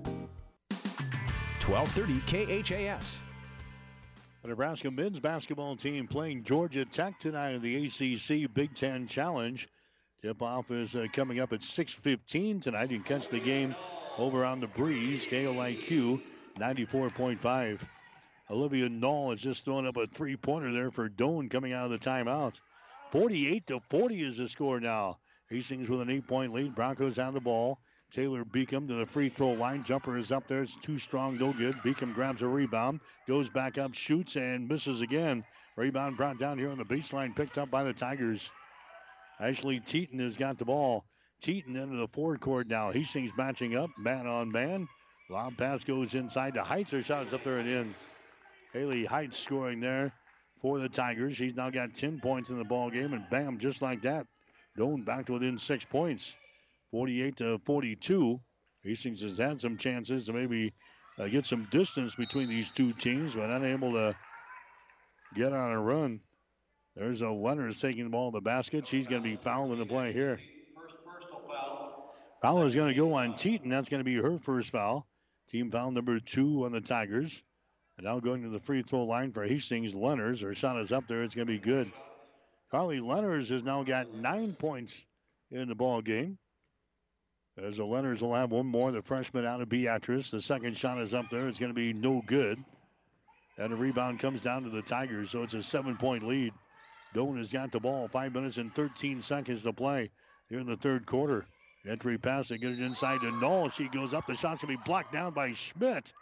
1230 KHAS. The Nebraska men's basketball team playing Georgia Tech tonight in the ACC Big Ten Challenge. Tip-off is uh, coming up at 6:15 tonight. You can catch the game over on the breeze. KOIQ 94.5. Olivia Knoll is just throwing up a three-pointer there for Doane coming out of the timeout. 48 to 40 is the score now. Hastings with an eight-point lead. Broncos on the ball. Taylor Beacom to the free throw line. Jumper is up there. It's too strong, no good. Beacom grabs a rebound, goes back up, shoots, and misses again. Rebound brought down here on the baseline, picked up by the Tigers. Ashley Teton has got the ball. Teton into the forward court now. Hastings matching up, man on man. Lob pass goes inside to Heights. Her shot is up there and in. Haley Heights scoring there for the Tigers. She's now got 10 points in the ball game, and bam, just like that, Doane back to within six points. 48 to 42. Hastings has had some chances to maybe uh, get some distance between these two teams, but unable to get on a run. There's a Lenners taking the ball in the basket. She's going to be fouled in the play here. Foul is going to go on Teton. That's going to be her first foul. Team foul number two on the Tigers. And now going to the free throw line for Hastings. Lenners, her shot is up there. It's going to be good. Carly Lenners has now got nine points in the ball game. As the Lenners will have one more. The freshman out of Beatrice. The second shot is up there. It's going to be no good. And the rebound comes down to the Tigers. So it's a seven point lead. Doane has got the ball. Five minutes and 13 seconds to play here in the third quarter. Entry pass. They get it inside to Knoll. She goes up. The shot's going to be blocked down by Schmidt.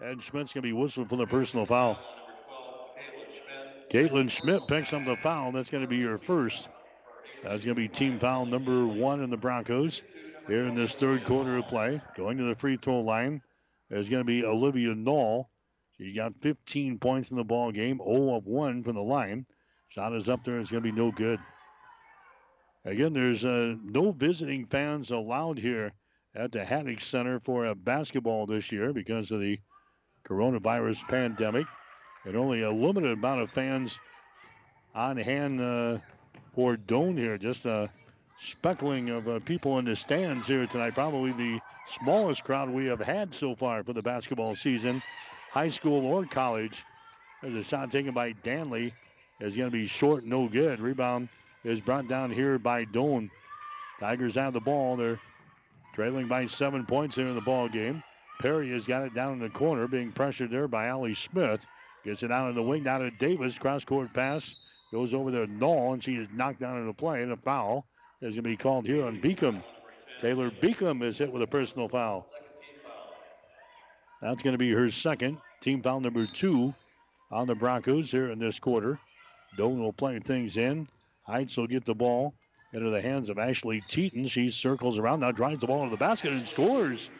And Schmidt's going to be whistled for the personal foul. Caitlin Schmidt picks up the foul. That's going to be your first. That's going to be team foul number one in the Broncos here in this third quarter of play. Going to the free throw line is going to be Olivia Knoll. She's got 15 points in the ball game, 0 of 1 from the line. Shot is up there. It's going to be no good. Again, there's uh, no visiting fans allowed here at the Haddock Center for a basketball this year because of the coronavirus pandemic. And only a limited amount of fans on hand uh, for Doane here. Just a speckling of uh, people in the stands here tonight. Probably the smallest crowd we have had so far for the basketball season, high school or college. There's a shot taken by Danley. Is going to be short, no good. Rebound is brought down here by Doane. Tigers have the ball. They're trailing by seven points here in the ball game. Perry has got it down in the corner, being pressured there by Allie Smith. Gets it out in the wing, down to Davis. Cross court pass goes over to Knoll, and she is knocked down in the play. And a foul is going to be called here on Beacom. Taylor Beacom is hit with a personal foul. That's going to be her second. Team foul number two on the Broncos here in this quarter. Doane will play things in. Heights will get the ball into the hands of Ashley Teton. She circles around now, drives the ball into the basket and scores.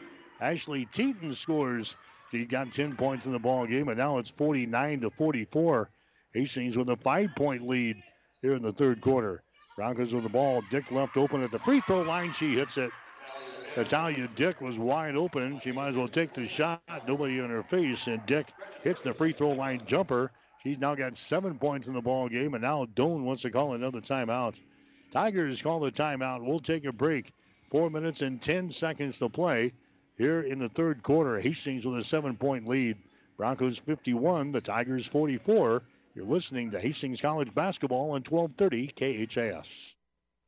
Ashley Teton scores. She's got 10 points in the ball game, and now it's 49 to 44. Hastings with a five-point lead here in the third quarter. Broncos with the ball. Dick left open at the free throw line. She hits it. Natalia Dick was wide open. She might as well take the shot. Nobody in her face, and Dick hits the free throw line jumper. She's now got seven points in the ball game, and now Doane wants to call another timeout. Tigers call the timeout. We'll take a break. Four minutes and 10 seconds to play here in the third quarter. Hastings with a seven point lead. Broncos 51, the Tigers 44. You're listening to Hastings College basketball on 1230 KHAS.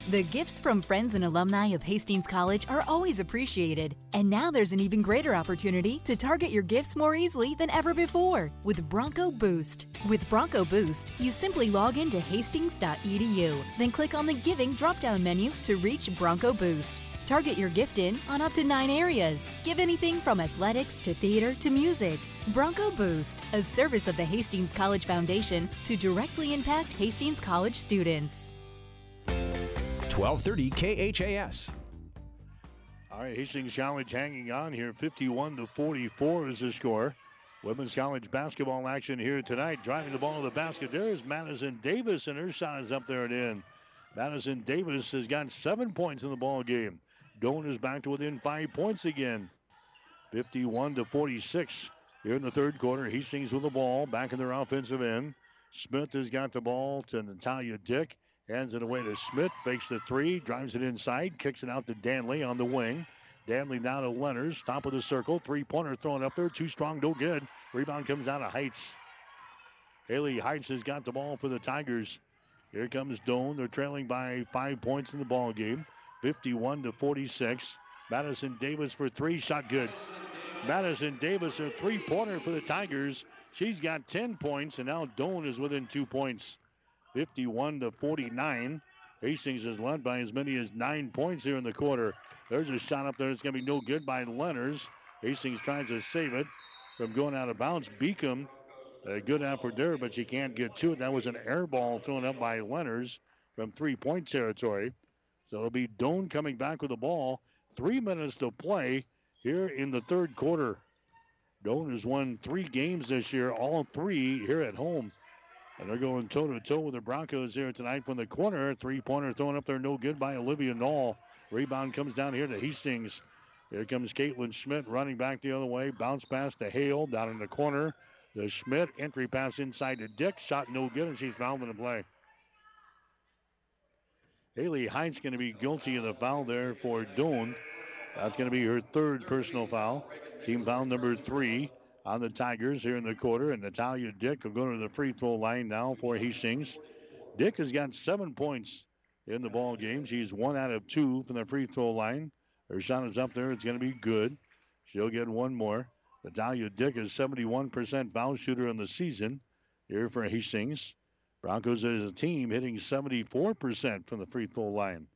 The gifts from friends and alumni of Hastings College are always appreciated. And now there's an even greater opportunity to target your gifts more easily than ever before with Bronco Boost. With Bronco Boost, you simply log into hastings.edu, then click on the Giving drop down menu to reach Bronco Boost. Target your gift in on up to nine areas. Give anything from athletics to theater to music. Bronco Boost, a service of the Hastings College Foundation to directly impact Hastings College students. 1230 KHAS. All right, Hastings College hanging on here. 51 to 44 is the score. Women's college basketball action here tonight. Driving the ball to the basket. There is Madison Davis, and her shot is up there and in. Madison Davis has got seven points in the ball game. Doane is back to within five points again. 51 to 46 here in the third quarter. Hastings with the ball back in their offensive end. Smith has got the ball to Natalia Dick. Hands it away to Smith. Fakes the three. Drives it inside. Kicks it out to Danley on the wing. Danley now to Lenners. Top of the circle. Three pointer thrown up there. Too strong. No good. Rebound comes out of Heights. Haley Heights has got the ball for the Tigers. Here comes Doane. They're trailing by five points in the ball game. 51 to 46. Madison Davis for three. Shot good. Madison Davis, a three pointer for the Tigers. She's got 10 points, and now Doane is within two points. 51 to 49. Hastings is led by as many as nine points here in the quarter. There's a shot up there. It's going to be no good by Lenners. Hastings tries to save it from going out of bounds. Beacom, a good effort there, but she can't get to it. That was an air ball thrown up by Lenners from three point territory. So it'll be Doane coming back with the ball. Three minutes to play here in the third quarter. Doane has won three games this year, all three here at home. And they're going toe to toe with the Broncos here tonight from the corner. Three pointer thrown up there, no good by Olivia Knoll. Rebound comes down here to Hastings. Here comes Caitlin Schmidt running back the other way. Bounce pass to Hale down in the corner. The Schmidt entry pass inside to Dick. Shot no good, and she's fouled in the play. Haley Heights going to be guilty of the foul there for Doane. That's going to be her third personal foul. Team foul number three on the Tigers here in the quarter. And Natalia Dick will go to the free throw line now for Hastings. Dick has got seven points in the ball game. She's one out of two from the free throw line. Her shot is up there. It's going to be good. She'll get one more. Natalia Dick is 71% foul shooter in the season here for Hastings. Broncos as a team hitting 74% from the free throw line.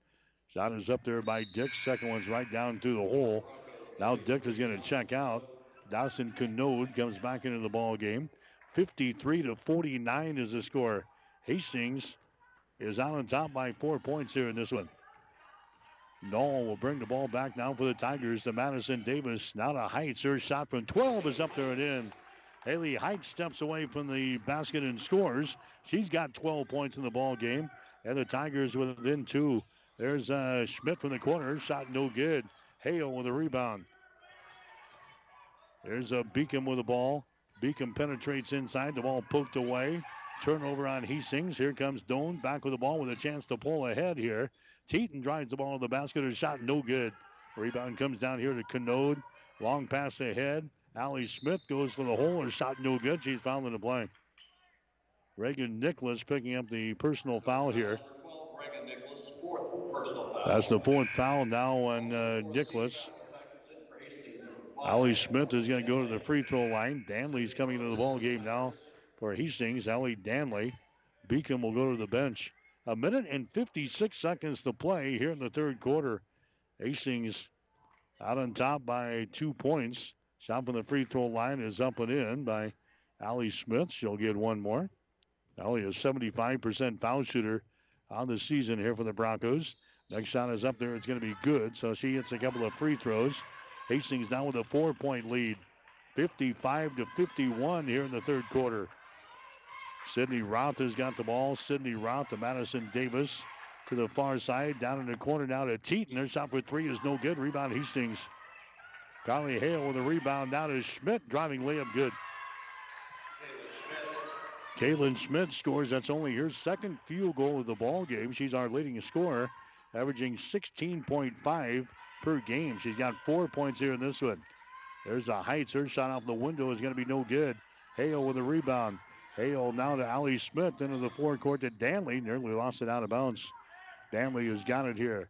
Shot is up there by Dick. Second one's right down through the hole. Now Dick is going to check out. Dawson Canode comes back into the ball game. 53 to 49 is the score. Hastings is out on top by four points here in this one. Knoll will bring the ball back now for the Tigers to Madison Davis. Now to Heights. Her shot from 12 is up there and in. Haley Heights steps away from the basket and scores. She's got 12 points in the ball game. And the Tigers within two. There's uh, Schmidt from the corner. Shot no good. Hale with a rebound. There's a Beacom with the ball. Beacom penetrates inside. The ball poked away. Turnover on Hastings. Here comes Doane back with the ball with a chance to pull ahead here. Teton drives the ball to the basket. A shot no good. Rebound comes down here to Canode. Long pass ahead. Allie Smith goes for the hole. Her shot no good. She's fouled in the play. Reagan Nicholas picking up the personal foul here. That's the fourth foul now on uh, Nicholas. Allie Smith is going to go to the free throw line. Danley's coming into the ball game now for Hastings. Allie Danley. Beacom will go to the bench. A minute and 56 seconds to play here in the third quarter. Hastings out on top by two points. Shot from the free throw line is up and in by Allie Smith. She'll get one more. Allie, a 75% foul shooter on the season here for the Broncos. Next shot is up there. It's going to be good. So she hits a couple of free throws. Hastings now with a four point lead. 55 to 51 here in the third quarter. Sydney Roth has got the ball. Sydney Roth to Madison Davis to the far side. Down in the corner now to Teton. Their shot for three is no good. Rebound Hastings. Carly Hale with a rebound down to Schmidt. Driving layup good. Kaylin Schmidt scores. That's only her second field goal of the ball game. She's our leading scorer, averaging 16.5 per game. She's got four points here in this one. There's a Heights. Her shot off the window is going to be no good. Hale with a rebound. Hale now to Allie Smith into the forecourt to Danley. Nearly lost it out of bounds. Danley has got it here.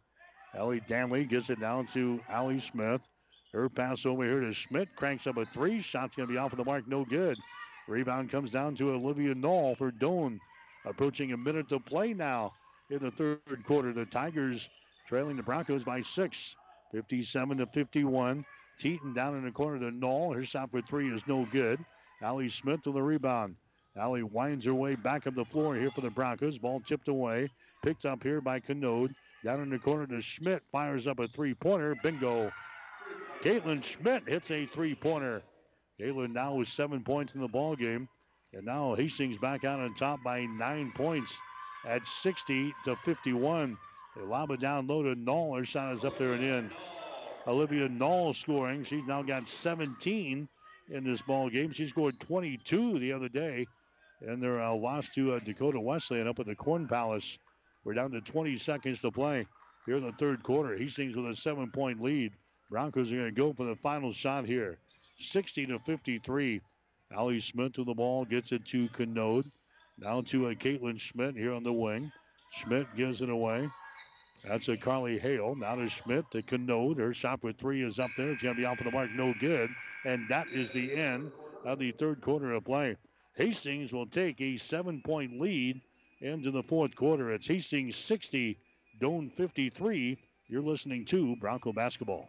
Ellie Danley gets it down to Allie Smith. Her pass over here to Schmidt. Cranks up a three. Shot's going to be off of the mark. No good. Rebound comes down to Olivia Knoll for Doane. Approaching a minute to play now in the third quarter. The Tigers trailing the Broncos by six. 57 to 51. Teton down in the corner to Knoll. Her shot for three is no good. Allie Smith with the rebound. Allie winds her way back up the floor here for the Broncos. Ball tipped away. Picked up here by Canode. Down in the corner to Schmidt. Fires up a three pointer. Bingo. Caitlin Schmidt hits a three pointer. Caitlin now with seven points in the ball game. And now Hastings back out on top by nine points at 60 to 51. They lob it down low to Knoll. Her shot is up there and in. Olivia Knoll scoring. She's now got 17 in this ball game. She scored 22 the other day and their uh, loss to uh, Dakota Wesleyan up at the Corn Palace. We're down to 20 seconds to play here in the third quarter. Hastings with a seven-point lead. Broncos are going to go for the final shot here. 60 to 53. Allie Smith to the ball, gets it to Canode. Now to a Caitlin Schmidt here on the wing. Schmidt gives it away. That's a Carly Hale. Now to Schmidt to Canode. Her shot for three is up there. It's going to be off of the mark. No good. And that is the end of the third quarter of play. Hastings will take a seven point lead into the fourth quarter. It's Hastings 60, Doane 53. You're listening to Bronco Basketball.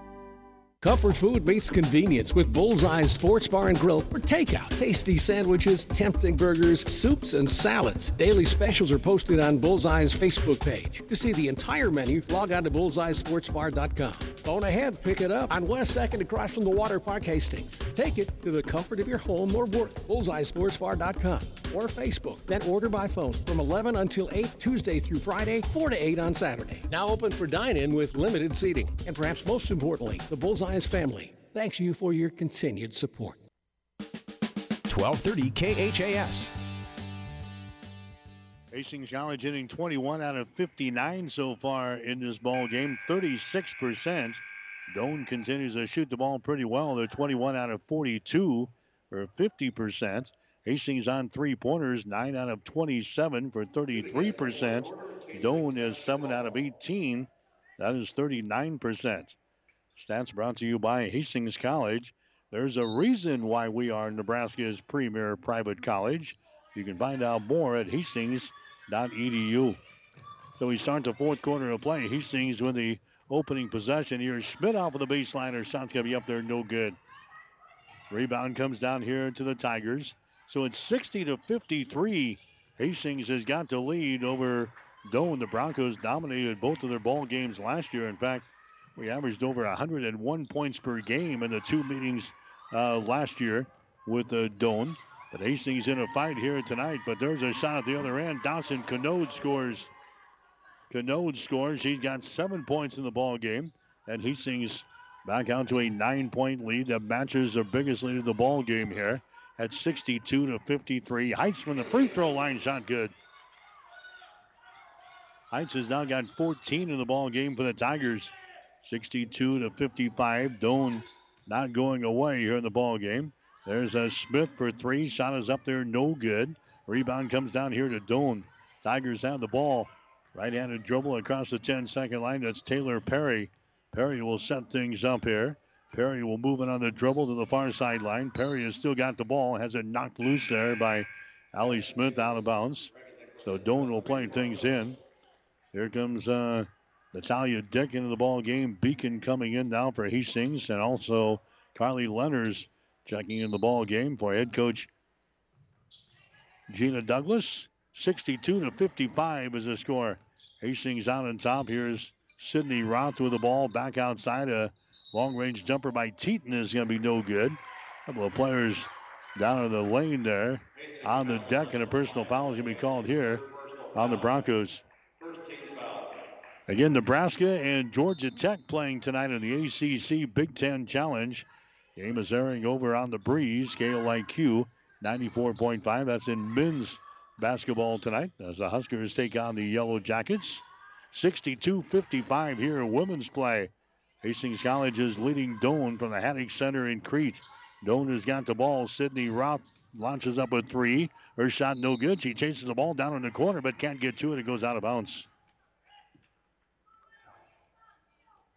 Comfort food meets convenience with Bullseye's Sports Bar and Grill for takeout. Tasty sandwiches, tempting burgers, soups, and salads. Daily specials are posted on Bullseye's Facebook page. To see the entire menu, log on to bullseyesportsbar.com. Phone ahead, pick it up on West 2nd across from the Water Park Hastings. Take it to the comfort of your home or work. Bullseyesportsbar.com or Facebook. Then order by phone from 11 until 8 Tuesday through Friday, 4 to 8 on Saturday. Now open for dine-in with limited seating. And perhaps most importantly, the Bullseye family thanks you for your continued support. 1230 KHAS. Hastings College hitting 21 out of 59 so far in this ball game, 36%. Doane continues to shoot the ball pretty well. They're 21 out of 42 or 50%. Hastings on three pointers, 9 out of 27 for 33%. Doane is 7 out of 18. That is 39%. Stats brought to you by Hastings College. There's a reason why we are Nebraska's premier private college. You can find out more at hastings.edu. So we start the fourth quarter of play. Hastings with the opening possession here. Schmidt off of the baseline. Her shot's going to be up there, no good. Rebound comes down here to the Tigers. So it's 60 to 53. Hastings has got the lead over Doane. The Broncos dominated both of their ball games last year. In fact, we averaged over 101 points per game in the two meetings uh, last year with uh, Doane. But Hastings in a fight here tonight. But there's a shot at the other end. Dawson Canode scores. Canode scores. He's got seven points in the ball game. And Hastings back out to a nine-point lead that matches their biggest lead of the ball game here at 62 to 53. Heights from the free throw line shot good. Heights has now got 14 in the ball game for the Tigers. 62 to 55. Doane not going away here in the ball game. There's a Smith for three. Shot is up there, no good. Rebound comes down here to Doane. Tigers have the ball. Right-handed dribble across the 10-second line. That's Taylor Perry. Perry will set things up here. Perry will move it on the dribble to the far sideline. Perry has still got the ball. Has it knocked loose there by Allie Smith out of bounds. So Doane will play things in. Here comes uh, Natalia Dick into the ball game. Beacom coming in now for Hastings, and also Carly Lenners checking in the ball game for head coach Gina Douglas. 62 to 55 is the score. Hastings out on top. Here's Sydney Roth with the ball back outside. A long range jumper by Teton is going to be no good. A couple of players down in the lane there on the deck, and a personal foul is going to be called here on the Broncos. Again, Nebraska and Georgia Tech playing tonight in the ACC Big Ten Challenge. Game is airing over on the breeze, KOIQ 94.5. That's in men's basketball tonight as the Huskers take on the Yellow Jackets. 62 55 here in women's play. Hastings College is leading Doane from the Haddock Center in Crete. Doane has got the ball. Sydney Roth launches up a three. Her shot no good. She chases the ball down in the corner but can't get to it. It goes out of bounds.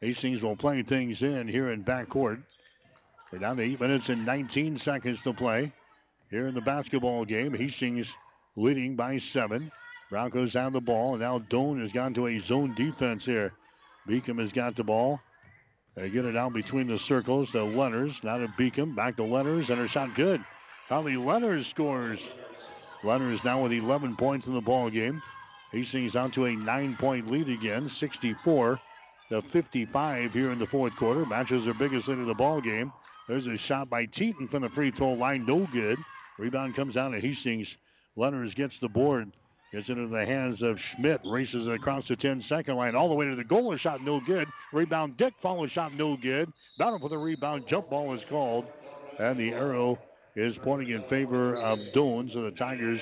Hastings will play things in here in backcourt. We're down to eight minutes and 19 seconds to play here in the basketball game. Hastings leading by seven. Broncos have the ball. And now Doane has gone to a zone defense here. Beacom has got the ball. They get it out between the circles to Lenners. Now to Beacom. Back to Lenners. And her shot good. Holly Lenners scores. Lenners now with 11 points in the ball game. Hastings out to a nine-point lead again. 64 to 55 here in the fourth quarter. Matches their biggest lead of the ball game. There's a shot by Teton from the free throw line. No good. Rebound comes down to Hastings. Lenners gets the board. Gets into the hands of Schmidt. Races across the 10 second line. All the way to the goal. A shot no good. Rebound Dick. Follow shot no good. Battle for the rebound. Jump ball is called. And the arrow is pointing in favor of Doane. So the Tigers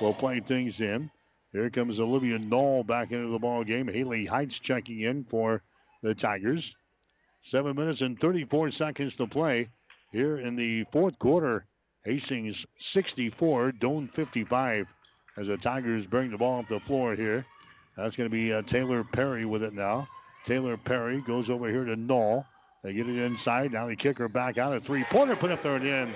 will play things in. Here comes Olivia Knoll back into the ball game. Haley Heights checking in for the Tigers. Seven minutes and 34 seconds to play here in the fourth quarter. Hastings 64, Doane 55 as the Tigers bring the ball up the floor here. That's going to be uh, Taylor Perry with it now. Taylor Perry goes over here to Knoll. They get it inside. Now they kick her back out. A three pointer put up there and in.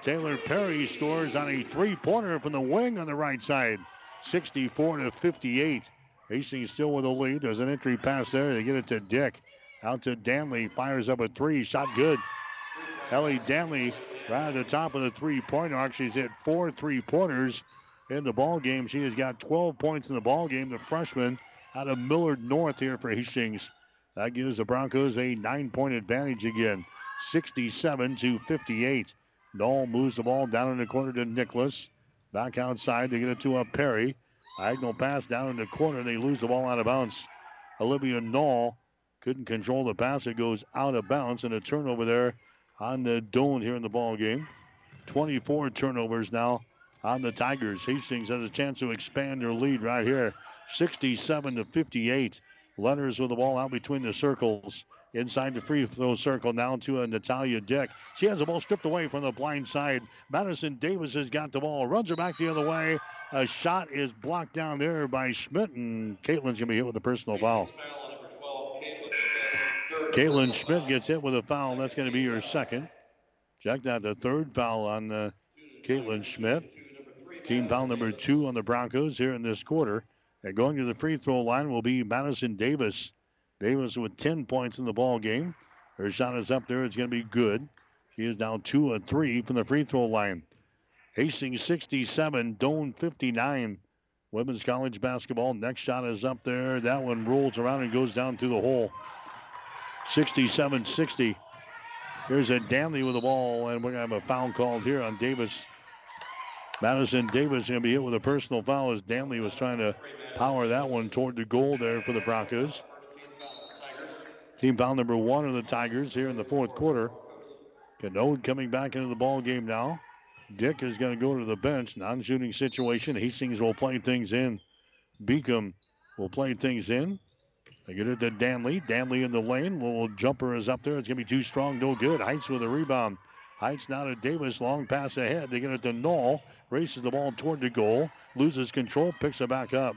Taylor Perry scores on a three pointer from the wing on the right side. 64 to 58. Hastings still with the lead. There's an entry pass there. They get it to Dick. Out to Danley. Fires up a three. Shot good. Ellie Danley right at the top of the three-point arc. She's hit four three-pointers in the ball game. She has got 12 points in the ball game. The freshman out of Millard North here for Hastings. That gives the Broncos a nine-point advantage again. 67 to 58. Knoll moves the ball down in the corner to Nicholas. Back outside to get it to a Perry. Diagonal pass down in the corner. They lose the ball out of bounds. Olivia Knoll couldn't control the pass. It goes out of bounds and a turnover there on the Doane here in the ball game. 24 turnovers now on the Tigers. Hastings has a chance to expand their lead right here. 67 to 58. Lenners with the ball out between the circles. Inside the free throw circle now to a Natalia Dick. She has the ball stripped away from the blind side. Madison Davis has got the ball. Runs her back the other way. A shot is blocked down there by Schmidt, and Caitlin's going to be hit with a personal foul. Caitlin Schmidt gets hit with a foul. That's going to be her second. Check that, the third foul on uh, Caitlin Schmidt. Team foul number two on the Broncos here in this quarter. And going to the free throw line will be Madison Davis. Davis with 10 points in the ball game. Her shot is up there. It's going to be good. She is down two and three from the free throw line. Hastings 67, Doane 59. women's college basketball. Next shot is up there. That one rolls around and goes down through the hole. 67 60. Here's a Danley with the ball, and we're going to have a foul called here on Davis. Madison Davis is going to be hit with a personal foul as Danley was trying to power that one toward the goal there for the Broncos. Team foul number one of the Tigers here in the fourth quarter. Canode coming back into the ball game now. Dick is going to go to the bench. Non-shooting situation. Hastings will play things in. Beacom will play things in. They get it to Danley. Danley in the lane. Little jumper is up there. It's going to be too strong. No good. Heights with a rebound. Heights now to Davis. Long pass ahead. They get it to Knoll. Races the ball toward the goal. Loses control. Picks it back up.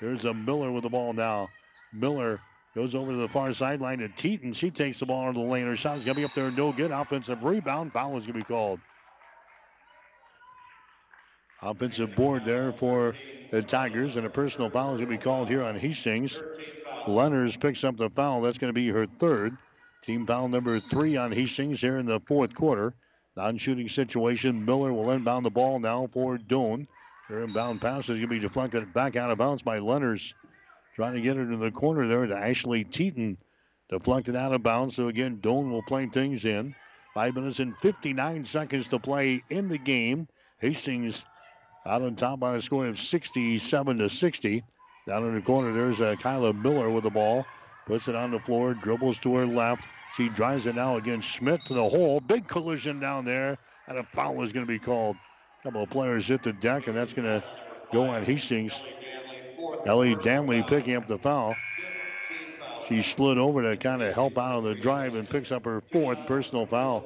There's a Miller with the ball now. Miller goes over to the far sideline to Teton. She takes the ball out of the lane. Her shot is going to be up there. No good. Offensive rebound. Foul is going to be called. Offensive board there for the Tigers, and a personal foul is going to be called here on Hastings. Lenners picks up the foul. That's going to be her third. Team foul number three on Hastings here in the fourth quarter. Non-shooting situation. Miller will inbound the ball now for Doane. Her inbound pass is going to be deflected back out of bounds by Lenners. Trying to get it in the corner there to Ashley Teton. Deflected out of bounds. So again, Doane will play things in. Five minutes and 59 seconds to play in the game. Hastings out on top by a score of 67 to 60. Down in the corner, there's uh, Kyla Miller with the ball. Puts it on the floor, dribbles to her left. She drives it now against Schmidt to the hole. Big collision down there, and a foul is going to be called. A couple of players hit the deck, and that's going to go on Hastings. Ellie Danley picking up the foul. She slid over to kind of help out of the drive and picks up her fourth personal foul.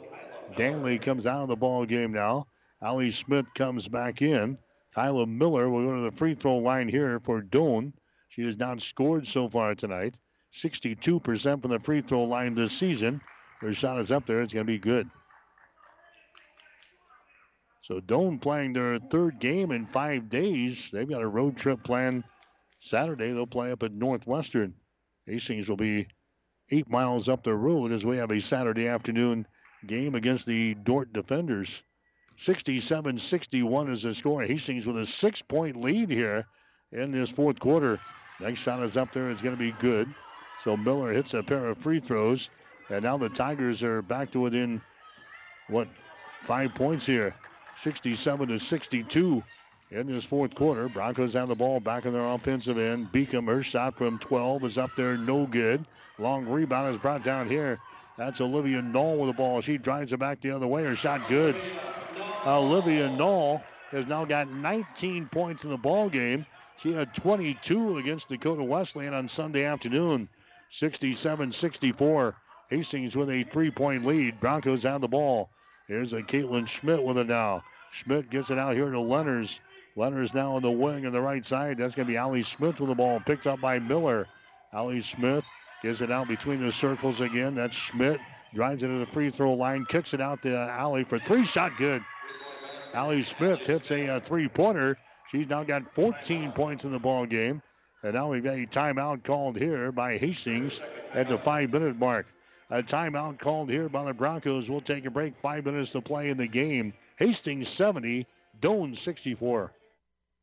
Danley comes out of the ball game now. Allie Smith comes back in. Kyla Miller will go to the free throw line here for Doane. She has not scored so far tonight. 62% from the free throw line this season. Her shot is up there. It's going to be good. So Doane playing their third game in five days. They've got a road trip planned Saturday. They'll play up at Northwestern. Hastings will be eight miles up the road as we have a Saturday afternoon game against the Dordt Defenders. 67 61 is the score. Hastings with a six point lead here in this fourth quarter. Next shot is up there. It's going to be good. So Miller hits a pair of free throws. And now the Tigers are back to within, what, five points here. 67 to 62 in this fourth quarter. Broncos have the ball back in their offensive end. Beacom, her shot from 12 is up there, no good. Long rebound is brought down here. That's Olivia Knoll with the ball. She drives it back the other way. Her shot good. Olivia Knoll has now got 19 points in the ball game. She had 22 against Dakota Wesleyan on Sunday afternoon. 67-64. Hastings with a three-point lead. Broncos have the ball. Here's a Caitlin Schmidt with it now. Schmidt gets it out here to Lenners. Lenners now on the wing on the right side. That's going to be Allie Smith with the ball. Picked up by Miller. Allie Smith gets it out between the circles again. That's Schmidt. Drives it to the free throw line. Kicks it out to Allie for three. Shot good. Allie Smith hits a, uh, a three pointer. She's now got 14 points in the ball game. And now we've got a timeout called here by Hastings at the five minute mark. A timeout called here by the Broncos. We'll take a break. Five minutes to play in the game. Hastings 70, Doane 64.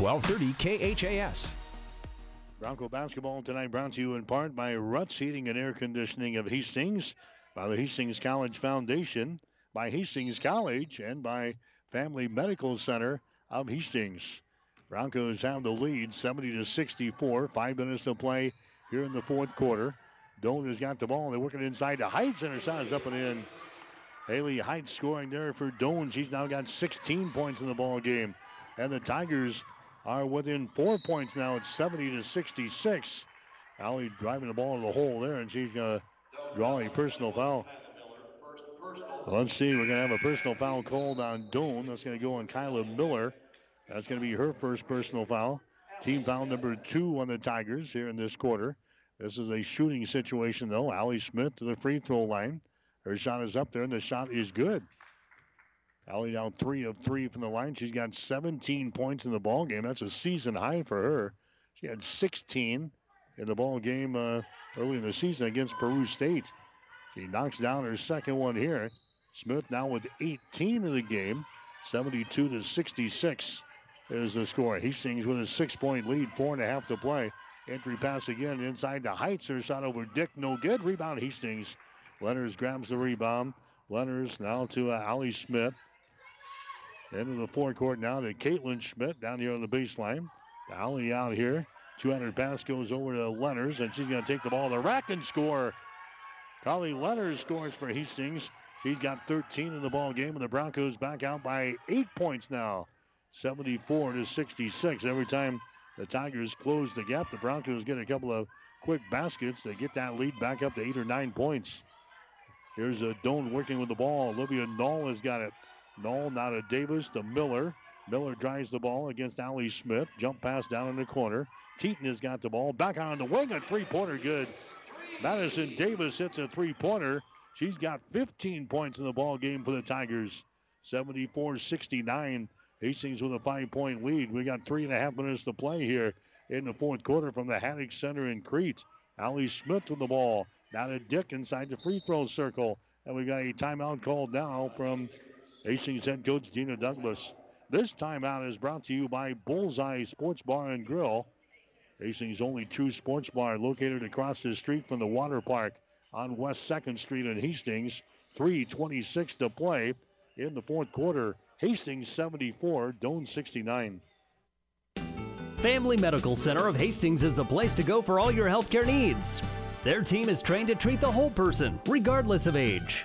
1230 KHAS. Bronco basketball tonight brought to you in part by Ruts Heating and Air Conditioning of Hastings, by the Hastings College Foundation, by Hastings College, and by Family Medical Center of Hastings. Broncos have the lead 70 to 64. Five minutes to play here in the fourth quarter. Doane has got the ball. They're working inside to Heights, and her shot is up and in. Haley Heights scoring there for Doane. She's now got 16 points in the ball game. And the Tigers are within four points now. It's 70 to 66. Allie driving the ball to the hole there, and she's going to draw a personal foul. Let's see. We're going to have a personal foul called on Doane. That's going to go on Kyla Miller. That's going to be her first personal foul. Team foul number two on the Tigers here in this quarter. This is a shooting situation, though. Allie Smith to the free throw line. Her shot is up there, and the shot is good. Allie down three of three from the line. She's got 17 points in the ball game. That's a season high for her. She had 16 in the ball game uh, early in the season against Peru State. She knocks down her second one here. Smith now with 18 in the game, 72 to 66 is the score. Hastings with a six-point lead, four and a half to play. Entry pass again inside the Heights. Her shot over Dick, no good. Rebound Hastings. Lenners grabs the rebound. Lenners now to uh, Allie Smith. Into the forecourt now to Caitlin Schmidt down here on the baseline. Allie out here. 200 pass goes over to Lenners, and she's going to take the ball to the rack and score. Carly Lenners scores for Hastings. She's got 13 in the ball game, and the Broncos back out by eight points now. 74 to 66. Every time the Tigers close the gap, the Broncos get a couple of quick baskets. They get that lead back up to eight or nine points. Here's a Doane working with the ball. Olivia Knoll has got it. Knoll now to Davis to Miller. Miller drives the ball against Allie Smith. Jump pass down in the corner. Teton has got the ball. Back out on the wing. A three pointer good. Madison Davis hits a three pointer. She's got 15 points in the ball game for the Tigers. 74 69. Hastings with a five point lead. We got three and a half minutes to play here in the fourth quarter from the Haddock Center in Crete. Allie Smith with the ball. Now to Dick inside the free throw circle. And we got a timeout called now from Hastings head coach Gina Douglas. This timeout is brought to you by Bullseye Sports Bar and Grill. Hastings' only true sports bar located across the street from the water park on West 2nd Street in Hastings. 3.26 to play in the fourth quarter. Hastings 74, Doane 69. Family Medical Center of Hastings is the place to go for all your healthcare needs. Their team is trained to treat the whole person, regardless of age.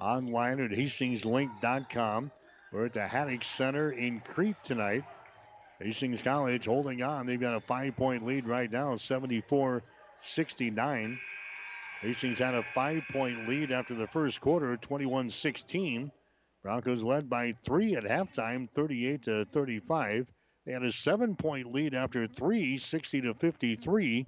online at hastingslink.com. We're at the Haddock Center in Crete tonight. Hastings College holding on. They've got a five point lead right now, 74 69. Hastings had a five point lead after the first quarter, 21 16. Broncos led by three at halftime, 38 to 35. They had a seven point lead after three, 60 to 53.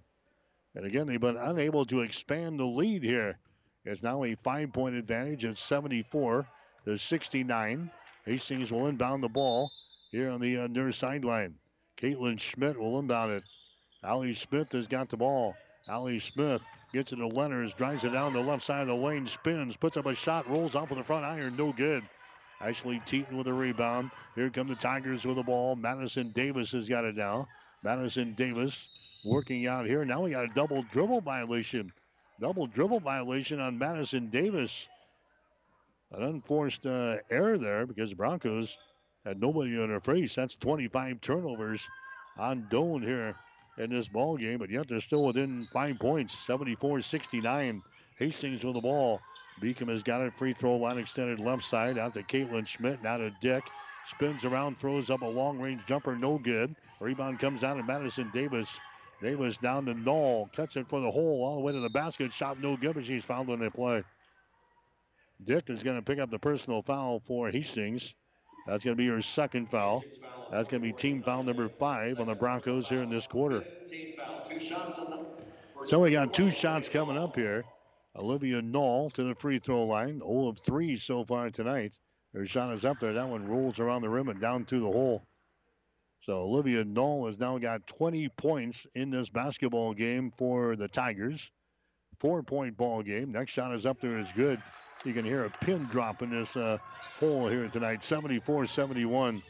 And again, they've been unable to expand the lead here. It's now a five point advantage at 74 to 69. Hastings will inbound the ball here on the uh, near sideline. Caitlin Schmidt will inbound it. Allie Smith has got the ball. Allie Smith gets it to Lenners, drives it down the left side of the lane, spins, puts up a shot, rolls off with the front iron, no good. Ashley Teton with a rebound. Here come the Tigers with the ball. Madison Davis has got it now. Madison Davis working out here. Now we got a double dribble violation. Double dribble violation on Madison Davis. An unforced uh, error there because the Broncos had nobody on their face. That's 25 turnovers on Doane here in this ball game, but yet they're still within five points, 74-69. Hastings with the ball. Beacom has got it. Free throw line extended left side out to Caitlin Schmidt. Now to Dick. Spins around, throws up a long range jumper. No good. Rebound comes out of Madison Davis. Davis down to Knoll. Cuts it for the hole all the way to the basket. Shot no good, but she's fouled on the play. Dick is going to pick up the personal foul for Hastings. That's going to be her second foul. That's going to be team foul number five on the Broncos here in this quarter. So we got two shots coming up here. Olivia Knoll to the free throw line. 0 of 3 so far tonight. Her shot is up there. That one rolls around the rim and down through the hole. So Olivia Knoll has now got 20 points in this basketball game for the Tigers. Four point ball game. Next shot is up there is good. You can hear a pin drop in this uh, hole here tonight. 74 71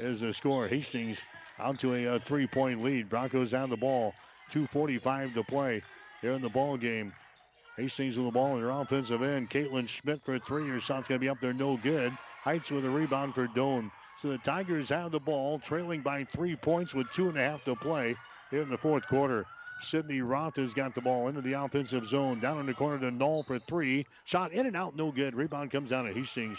is the score. Hastings out to a, a three point lead. Broncos down the ball. 2.45 to play here in the ball game. Hastings with the ball in their offensive end. Caitlin Schmidt for three. Her shot's going to be up there, no good. Heights with a rebound for Doane. So the Tigers have the ball, trailing by three points with two and a half to play. here in the fourth quarter. Sydney Roth has got the ball into the offensive zone. Down in the corner to Knoll for three. Shot in and out, no good. Rebound comes down to Hastings.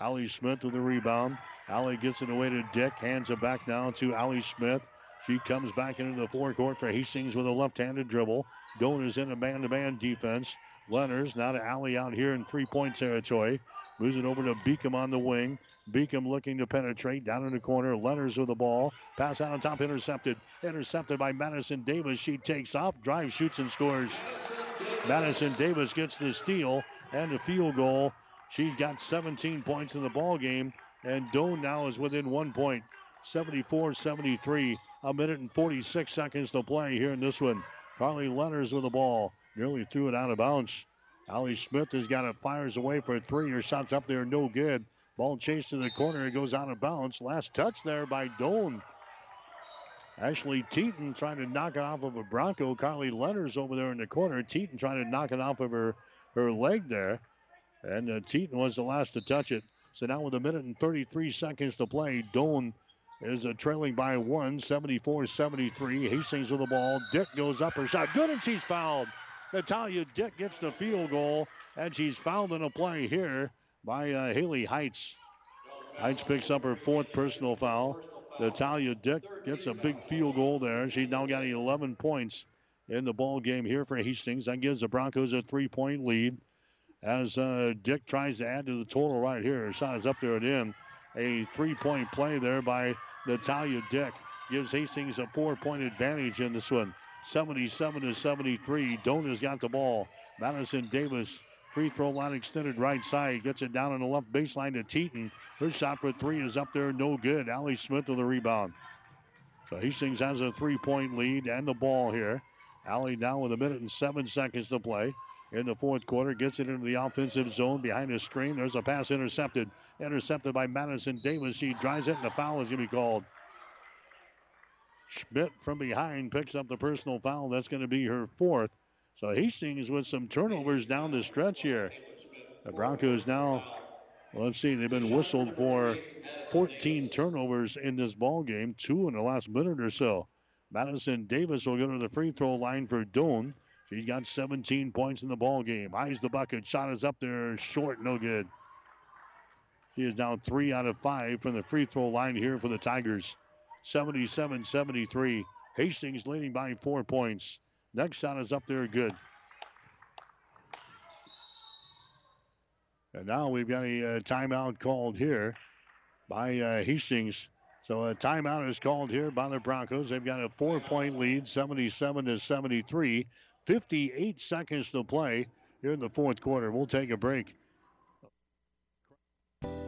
Allie Smith with the rebound. Allie gets it away to Dick. Hands it back now to Allie Smith. She comes back into the forecourt for Hastings with a left-handed dribble. Doane is in a man-to-man defense. Lenners now to Allie out here in three-point territory. Moves it over to Beacom on the wing. Beacom looking to penetrate down in the corner. Lenners with the ball. Pass out on top, intercepted. Intercepted by Madison Davis. She takes off, drives, shoots, and scores. Madison Davis gets the steal and the field goal. She got 17 points in the ball game, and Doane now is within one point. 74-73. A minute and 46 seconds to play here in this one. Carly Lenners with the ball. Nearly threw it out of bounds. Allie Smith has got it, fires away for three. Her shot's up there, no good. Ball chased to the corner. It goes out of bounds. Last touch there by Doane. Ashley Teton trying to knock it off of a Bronco. Carly Lenners over there in the corner. Teton trying to knock it off of her, her leg there. And uh, Teton was the last to touch it. So now with a minute and 33 seconds to play, Doane is uh, trailing by one, 74-73. Hastings with the ball. Dick goes up her shot. Good, and she's fouled. Natalia Dick gets the field goal, and she's fouled in a play here by uh, Haley Heights. Heights picks up her fourth personal foul. Natalia Dick gets a big field goal there. She's now got 11 points in the ball game here for Hastings. That gives the Broncos a three-point lead. As uh, Dick tries to add to the total right here, her shot is up there and in. A three-point play there by Natalia Dick gives Hastings a four-point advantage in this one. 77 to 73. Doane's got the ball. Madison Davis Free throw line extended right side. Gets it down on the left baseline to Teton. Her shot for three is up there, no good. Allie Smith with the rebound. So Hastings has a three point lead and the ball here. Allie now with a minute and seven seconds to play. In the fourth quarter, gets it into the offensive zone behind the screen. There's a pass intercepted. Intercepted by Madison Davis. She drives it, and the foul is going to be called. Schmidt from behind picks up the personal foul. That's going to be her fourth. So Hastings with some turnovers down the stretch here. The Broncos now, let's see, they've been whistled for 14 turnovers in this ball game, two in the last minute or so. Madison Davis will go to the free throw line for Doane. She's got 17 points in the ball game. Eyes the bucket. Shot is up there, short, no good. She is now three out of five from the free throw line here for the Tigers. 77 73. Hastings leading by four points. Next shot is up there, good. And now we've got a, uh, timeout called here by uh, Hastings. So a timeout is called here by the Broncos. They've got a four-point lead, 77 to 73. 58 seconds to play here in the fourth quarter. We'll take a break.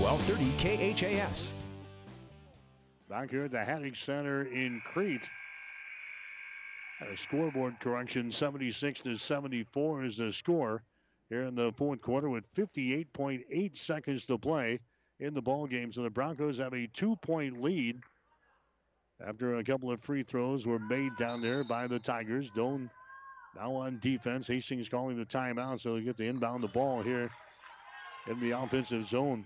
1230 KHAS. Back here at the Haddock Center in Crete. A scoreboard correction 76 to 74 is the score here in the fourth quarter with 58.8 seconds to play in the ball game. So the Broncos have a two point lead after a couple of free throws were made down there by the Tigers. Doane now on defense. Hastings calling the timeout, so they get to inbound the ball here in the offensive zone.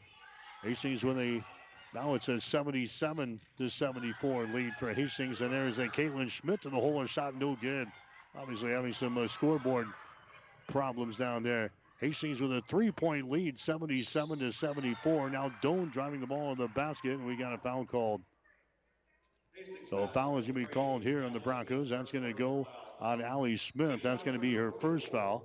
Hastings with a now it's a 77 to 74 lead for Hastings, and there's a Caitlin Schmidt to the hole. Her shot no good. Obviously having some uh, scoreboard problems down there. Hastings with a three-point lead, 77 to 74. Now Doane driving the ball in the basket, and we got a foul called. So a foul is going to be called here on the Broncos. That's going to go on Allie Smith. That's going to be her first foul.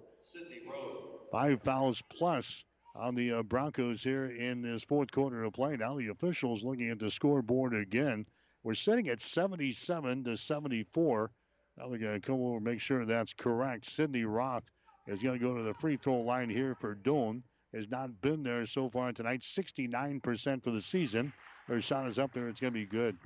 Five fouls plus on the uh, Broncos here in this fourth quarter of play. Now the officials looking at the scoreboard again. We're sitting at 77 to 74. Now they're going to come over and make sure that's correct. Sydney Roth is going to go to the free throw line here for Doane. Has not been there so far tonight. 69% for the season. Her shot is up there. It's going to be good.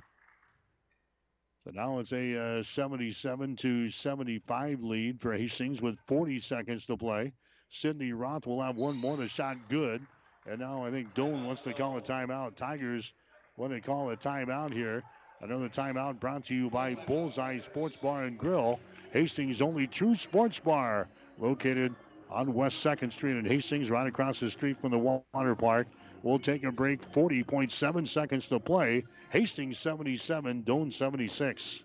So now it's a uh, 77 to 75 lead for Hastings with 40 seconds to play. Sydney Roth will have one more. The shot good. And now I think Doane wants to call a timeout. Tigers want to call a timeout here. Another timeout brought to you by Bullseye Sports Bar and Grill, Hastings' only true sports bar, located on West 2nd Street in Hastings, right across the street from the water park. We'll take a break. 40.7 seconds to play. Hastings 77, Doane 76.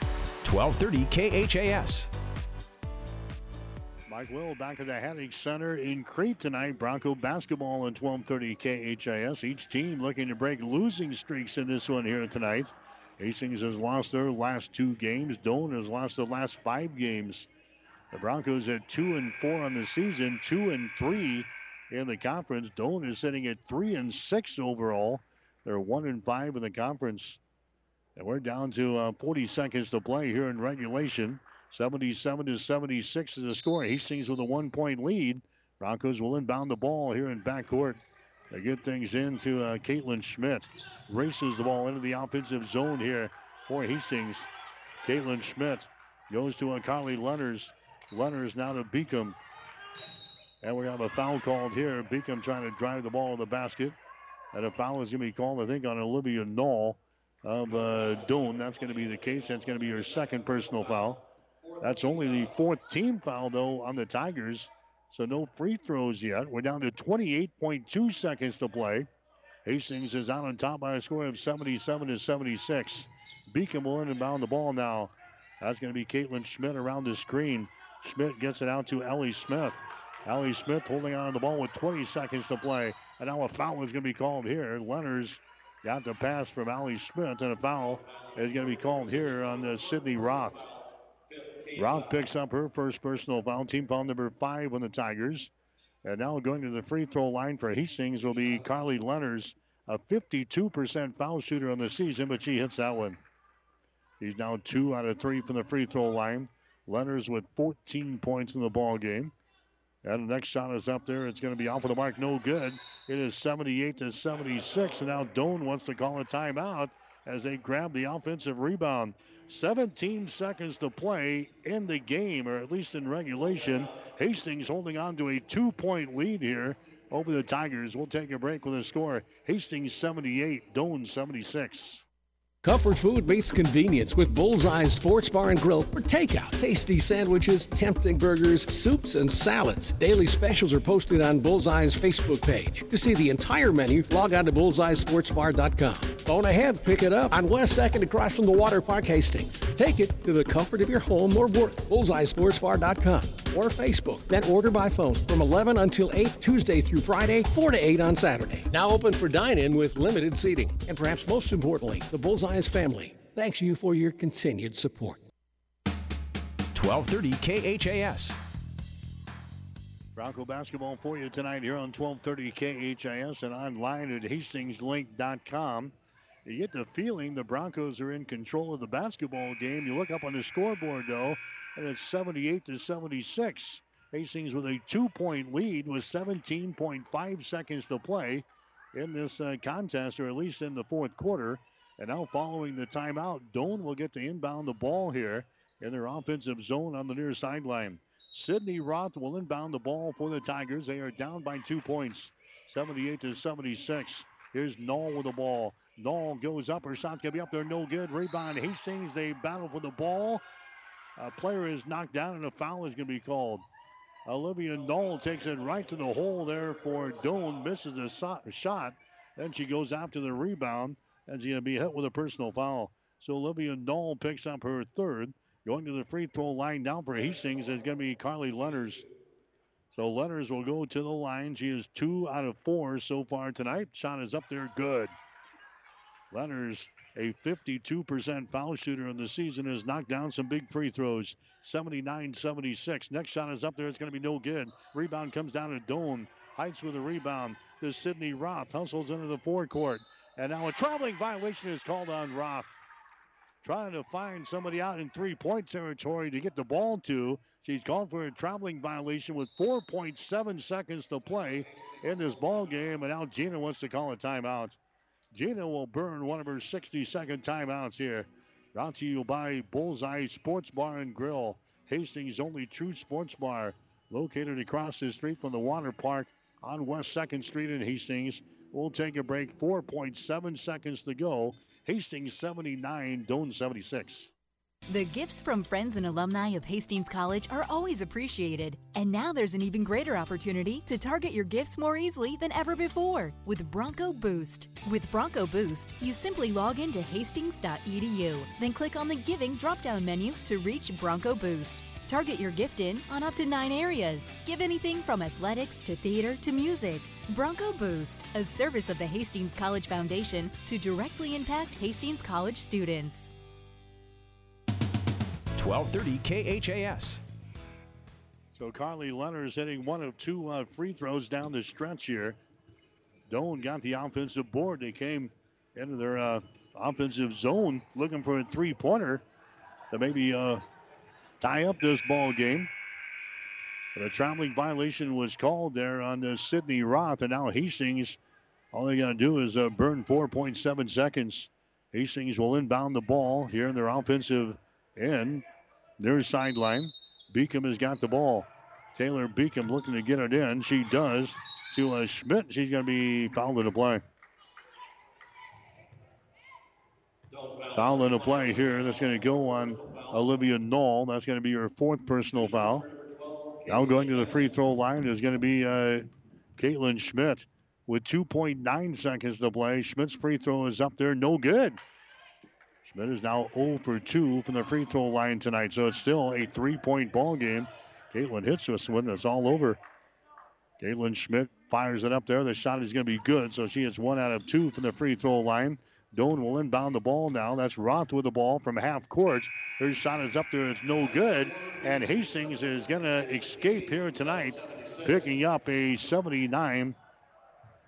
1230 KHAS. Mike Will back at the Hennig Center in Crete tonight. Bronco basketball in 1230 KHAS. Each team looking to break losing streaks in this one here tonight. Hastings has lost their last two games. Doane has lost the last five games. The Broncos at two and four on the season, two and three in the conference. Doane is sitting at three and six overall. They're one and five in the conference. And we're down to uh, 40 seconds to play here in regulation. 77 to 76 is the score. Hastings with a one point lead. Broncos will inbound the ball here in backcourt. They get things into uh, Caitlin Schmidt. Races the ball into the offensive zone here for Hastings. Caitlin Schmidt goes to a Carly Lenners. Lenners now to Beacom. And we have a foul called here. Beacom trying to drive the ball in the basket. And a foul is going to be called, I think, on Olivia Knoll of uh, Doane. That's going to be the case. That's going to be your second personal foul. That's only the fourth team foul, though, on the Tigers. So no free throws yet. We're down to 28.2 seconds to play. Hastings is out on top by a score of 77 to 76. Beacom will inbound the ball now. That's going to be Caitlin Schmidt around the screen. Schmidt gets it out to Ellie Smith. Ellie Smith holding on to the ball with 20 seconds to play. And now a foul is going to be called here. Lenners got the pass from Ellie Smith, and a foul is going to be called here on the Sydney Roth. Roth picks up her first personal foul. Team foul number five on the Tigers. And now going to the free throw line for Hastings will be Carly Lenners, a 52% foul shooter on the season, but she hits that one. He's now two out of three from the free throw line. Lenners with 14 points in the ball game. And the next shot is up there. It's going to be off of the mark. No good. It is 78 to 76. And now Doane wants to call a timeout as they grab the offensive rebound. 17 seconds to play in the game, or at least in regulation. Hastings holding on to a two point lead here over the Tigers. We'll take a break with a score Hastings 78, Doane 76. Comfort food meets convenience with Bullseye's Sports Bar and Grill for takeout. Tasty sandwiches, tempting burgers, soups, and salads. Daily specials are posted on Bullseye's Facebook page. To see the entire menu, log on to bullseyesportsbar.com. Phone ahead, pick it up on West 2nd across from the Water Park Hastings. Take it to the comfort of your home or work. Bullseyesportsbar.com or Facebook. Then order by phone from 11 until 8 Tuesday through Friday, 4 to 8 on Saturday. Now open for dine-in with limited seating. And perhaps most importantly, the Bullseye family thanks you for your continued support. 1230 KHAS. Bronco basketball for you tonight here on 1230 KHAS and online at hastingslink.com. You get the feeling the Broncos are in control of the basketball game. You look up on the scoreboard though, and it's 78 to 76. Hastings with a two-point lead with 17.5 seconds to play in this uh, contest, or at least in the fourth quarter. And now following the timeout, Doane will get to inbound the ball here in their offensive zone on the near sideline. Sydney Roth will inbound the ball for the Tigers. They are down by two points, 78 to 76. Here's Knoll with the ball. Knoll goes up. Her shot's going to be up there. No good. Rebound. Hastings. They battle for the ball. A player is knocked down and a foul is going to be called. Olivia Knoll takes it right to the hole there for Doane. Misses a shot. Then she goes after the rebound she's going to be hit with a personal foul. So Olivia Knoll picks up her third. Going to the free throw line down for Hastings is going to be Carly Lenners. So Lenners will go to the line. She is two out of four so far tonight. Shot is up there, good. Lenners a 52% foul shooter in the season, has knocked down some big free throws. 79 76. Next shot is up there. It's going to be no good. Rebound comes down to Doane. Heights with a rebound to Sydney Roth. Hustles into the forecourt. And now a traveling violation is called on Roth. Trying to find somebody out in three point territory to get the ball to. She's called for a traveling violation with 4.7 seconds to play in this ball game. And now Gina wants to call a timeout. Gina will burn one of her 60 second timeouts here. Brought to you by Bullseye Sports Bar and Grill, Hastings' only true sports bar, located across the street from the water park on West 2nd Street in Hastings. We'll take a break. 4.7 seconds to go. Hastings 79, Doane 76. The gifts from friends and alumni of Hastings College are always appreciated. And now there's an even greater opportunity to target your gifts more easily than ever before with Bronco Boost. With Bronco Boost, you simply log into hastings.edu, then click on the Giving drop down menu to reach Bronco Boost. Target your gift in on up to nine areas. Give anything from athletics to theater to music. Bronco Boost, a service of the Hastings College Foundation to directly impact Hastings College students. 1230 KHAS. So Carly Lenners is hitting one of two uh, free throws down the stretch here. Doane got the offensive board. They came into their uh, offensive zone looking for a three pointer to maybe uh, tie up this ball game. But a traveling violation was called there on the Sydney Roth, and now Hastings, all they got to do is uh, burn 4.7 seconds. Hastings will inbound the ball here in their offensive end, their sideline. Beacom has got the ball. Taylor Beacom looking to get it in. She does to uh, Schmidt. She's going to be fouled in the play. Foul in the play here. That's going to go on Olivia Knoll. That's going to be her fourth personal foul. Now going to the free throw line is going to be uh, Caitlin Schmidt with 2.9 seconds to play. Schmidt's free throw is up there, no good. Schmidt is now 0 for 2 from the free throw line tonight, so it's still a three-point ball game. Caitlin hits this one, it's all over. Caitlin Schmidt fires it up there. The shot is going to be good, so she is one out of two from the free throw line. Doane will inbound the ball now. That's Roth with the ball from half court. Her shot is up there. It's no good. And Hastings is going to escape here tonight, picking up a 79,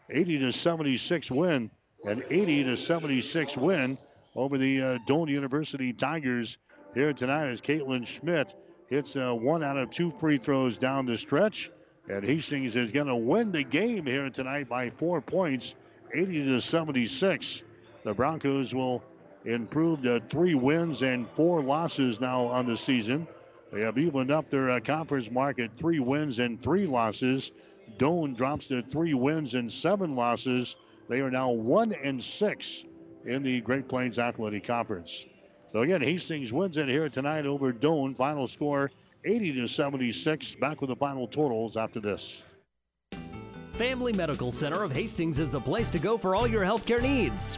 80 to 76 win. An 80 to 76 win over the uh, Doane University Tigers here tonight as Caitlin Schmidt hits uh, one out of two free throws down the stretch. And Hastings is going to win the game here tonight by four points, 80 to 76. The Broncos will improve to three wins and four losses now on the season. They have evened up their uh, conference mark at three wins and three losses. Doane drops to three wins and seven losses. They are now one and six in the Great Plains Athletic Conference. So again, Hastings wins it here tonight over Doane. Final score 80 to 76. Back with the final totals after this. Family Medical Center of Hastings is the place to go for all your healthcare needs.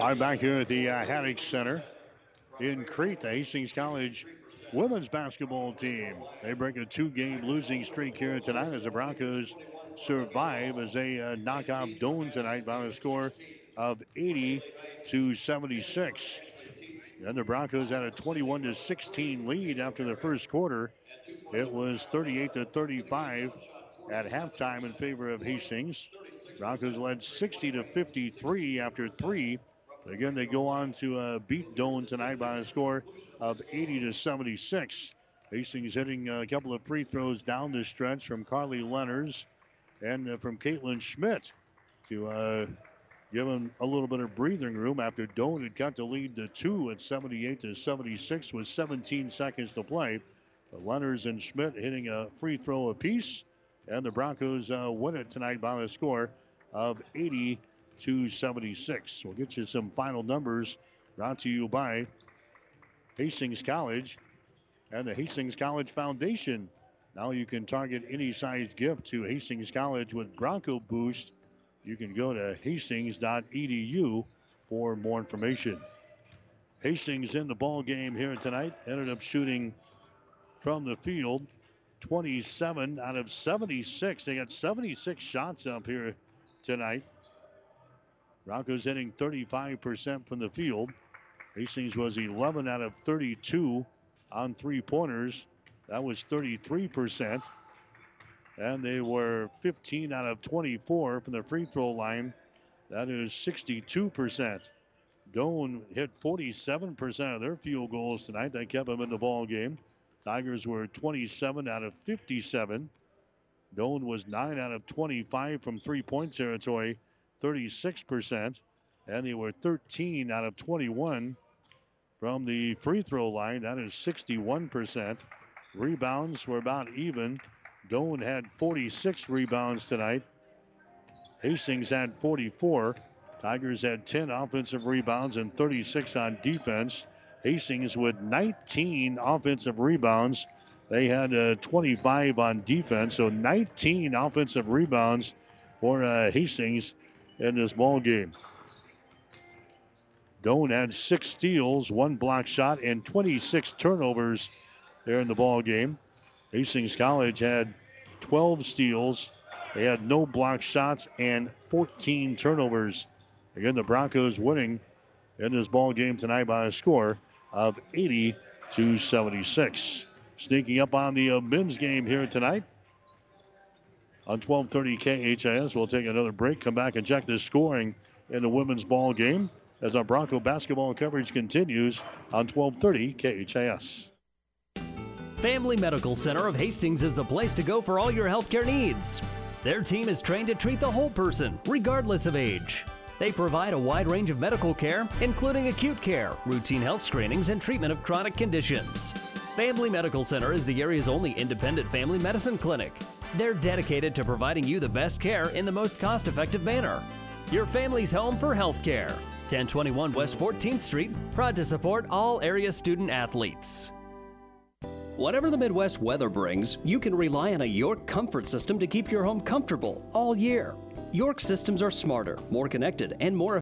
I'm back here at the uh, Haddock Center in Crete, the Hastings College women's basketball team. They break a two-game losing streak here tonight as the Broncos survive as they uh, knock off Doane tonight by a score of 80 to 76. And the Broncos had a 21 to 16 lead after the first quarter. It was 38 to 35 at halftime in favor of Hastings. Broncos led 60 to 53 after three. Again, they go on to uh, beat Doane tonight by a score of 80 to 76. Hastings hitting a couple of free throws down the stretch from Carly Lenners and uh, from Caitlin Schmidt to uh, give them a little bit of breathing room after Doane had cut the lead to two at 78 to 76 with 17 seconds to play. Lenners and Schmidt hitting a free throw apiece, and the Broncos uh, win it tonight by a score of 80 to 76. We'll get you some final numbers brought to you by Hastings College and the Hastings College Foundation. Now you can target any size gift to Hastings College with Bronco Boost. You can go to hastings.edu for more information. Hastings in the ball game here tonight ended up shooting from the field 27 out of 76. They got 76 shots up here tonight. Broncos hitting 35% from the field. Hastings was 11 out of 32 on three pointers. That was 33%. And they were 15 out of 24 from the free throw line. That is 62%. Doane hit 47% of their field goals tonight. That kept them in the ball game. Tigers were 27 out of 57. Doane was 9 out of 25 from three point territory, 36%. And they were 13 out of 21 from the free throw line. That is 61%. Rebounds were about even. Doane had 46 rebounds tonight. Hastings had 44. Tigers had 10 offensive rebounds and 36 on defense. Hastings with 19 offensive rebounds. They had uh, 25 on defense, so 19 offensive rebounds for uh, Hastings in this ball game. Doane had six steals, one block shot, and 26 turnovers there in the ball game. Hastings College had 12 steals. They had no block shots and 14 turnovers. Again, the Broncos winning in this ball game tonight by a score of 80 to 76. Sneaking up on the uh, men's game here tonight on 12:30 KHAS. We'll take another break. Come back and check the scoring in the women's ball game as our Bronco basketball coverage continues on 12:30 KHAS. Family Medical Center of Hastings is the place to go for all your healthcare needs. Their team is trained to treat the whole person, regardless of age. They provide a wide range of medical care, including acute care, routine health screenings, and treatment of chronic conditions. Family Medical Center is the area's only independent family medicine clinic. They're dedicated to providing you the best care in the most cost effective manner. Your family's home for health care. 1021 West 14th Street, proud to support all area student athletes. Whatever the Midwest weather brings, you can rely on a York comfort system to keep your home comfortable all year. York systems are smarter, more connected, and more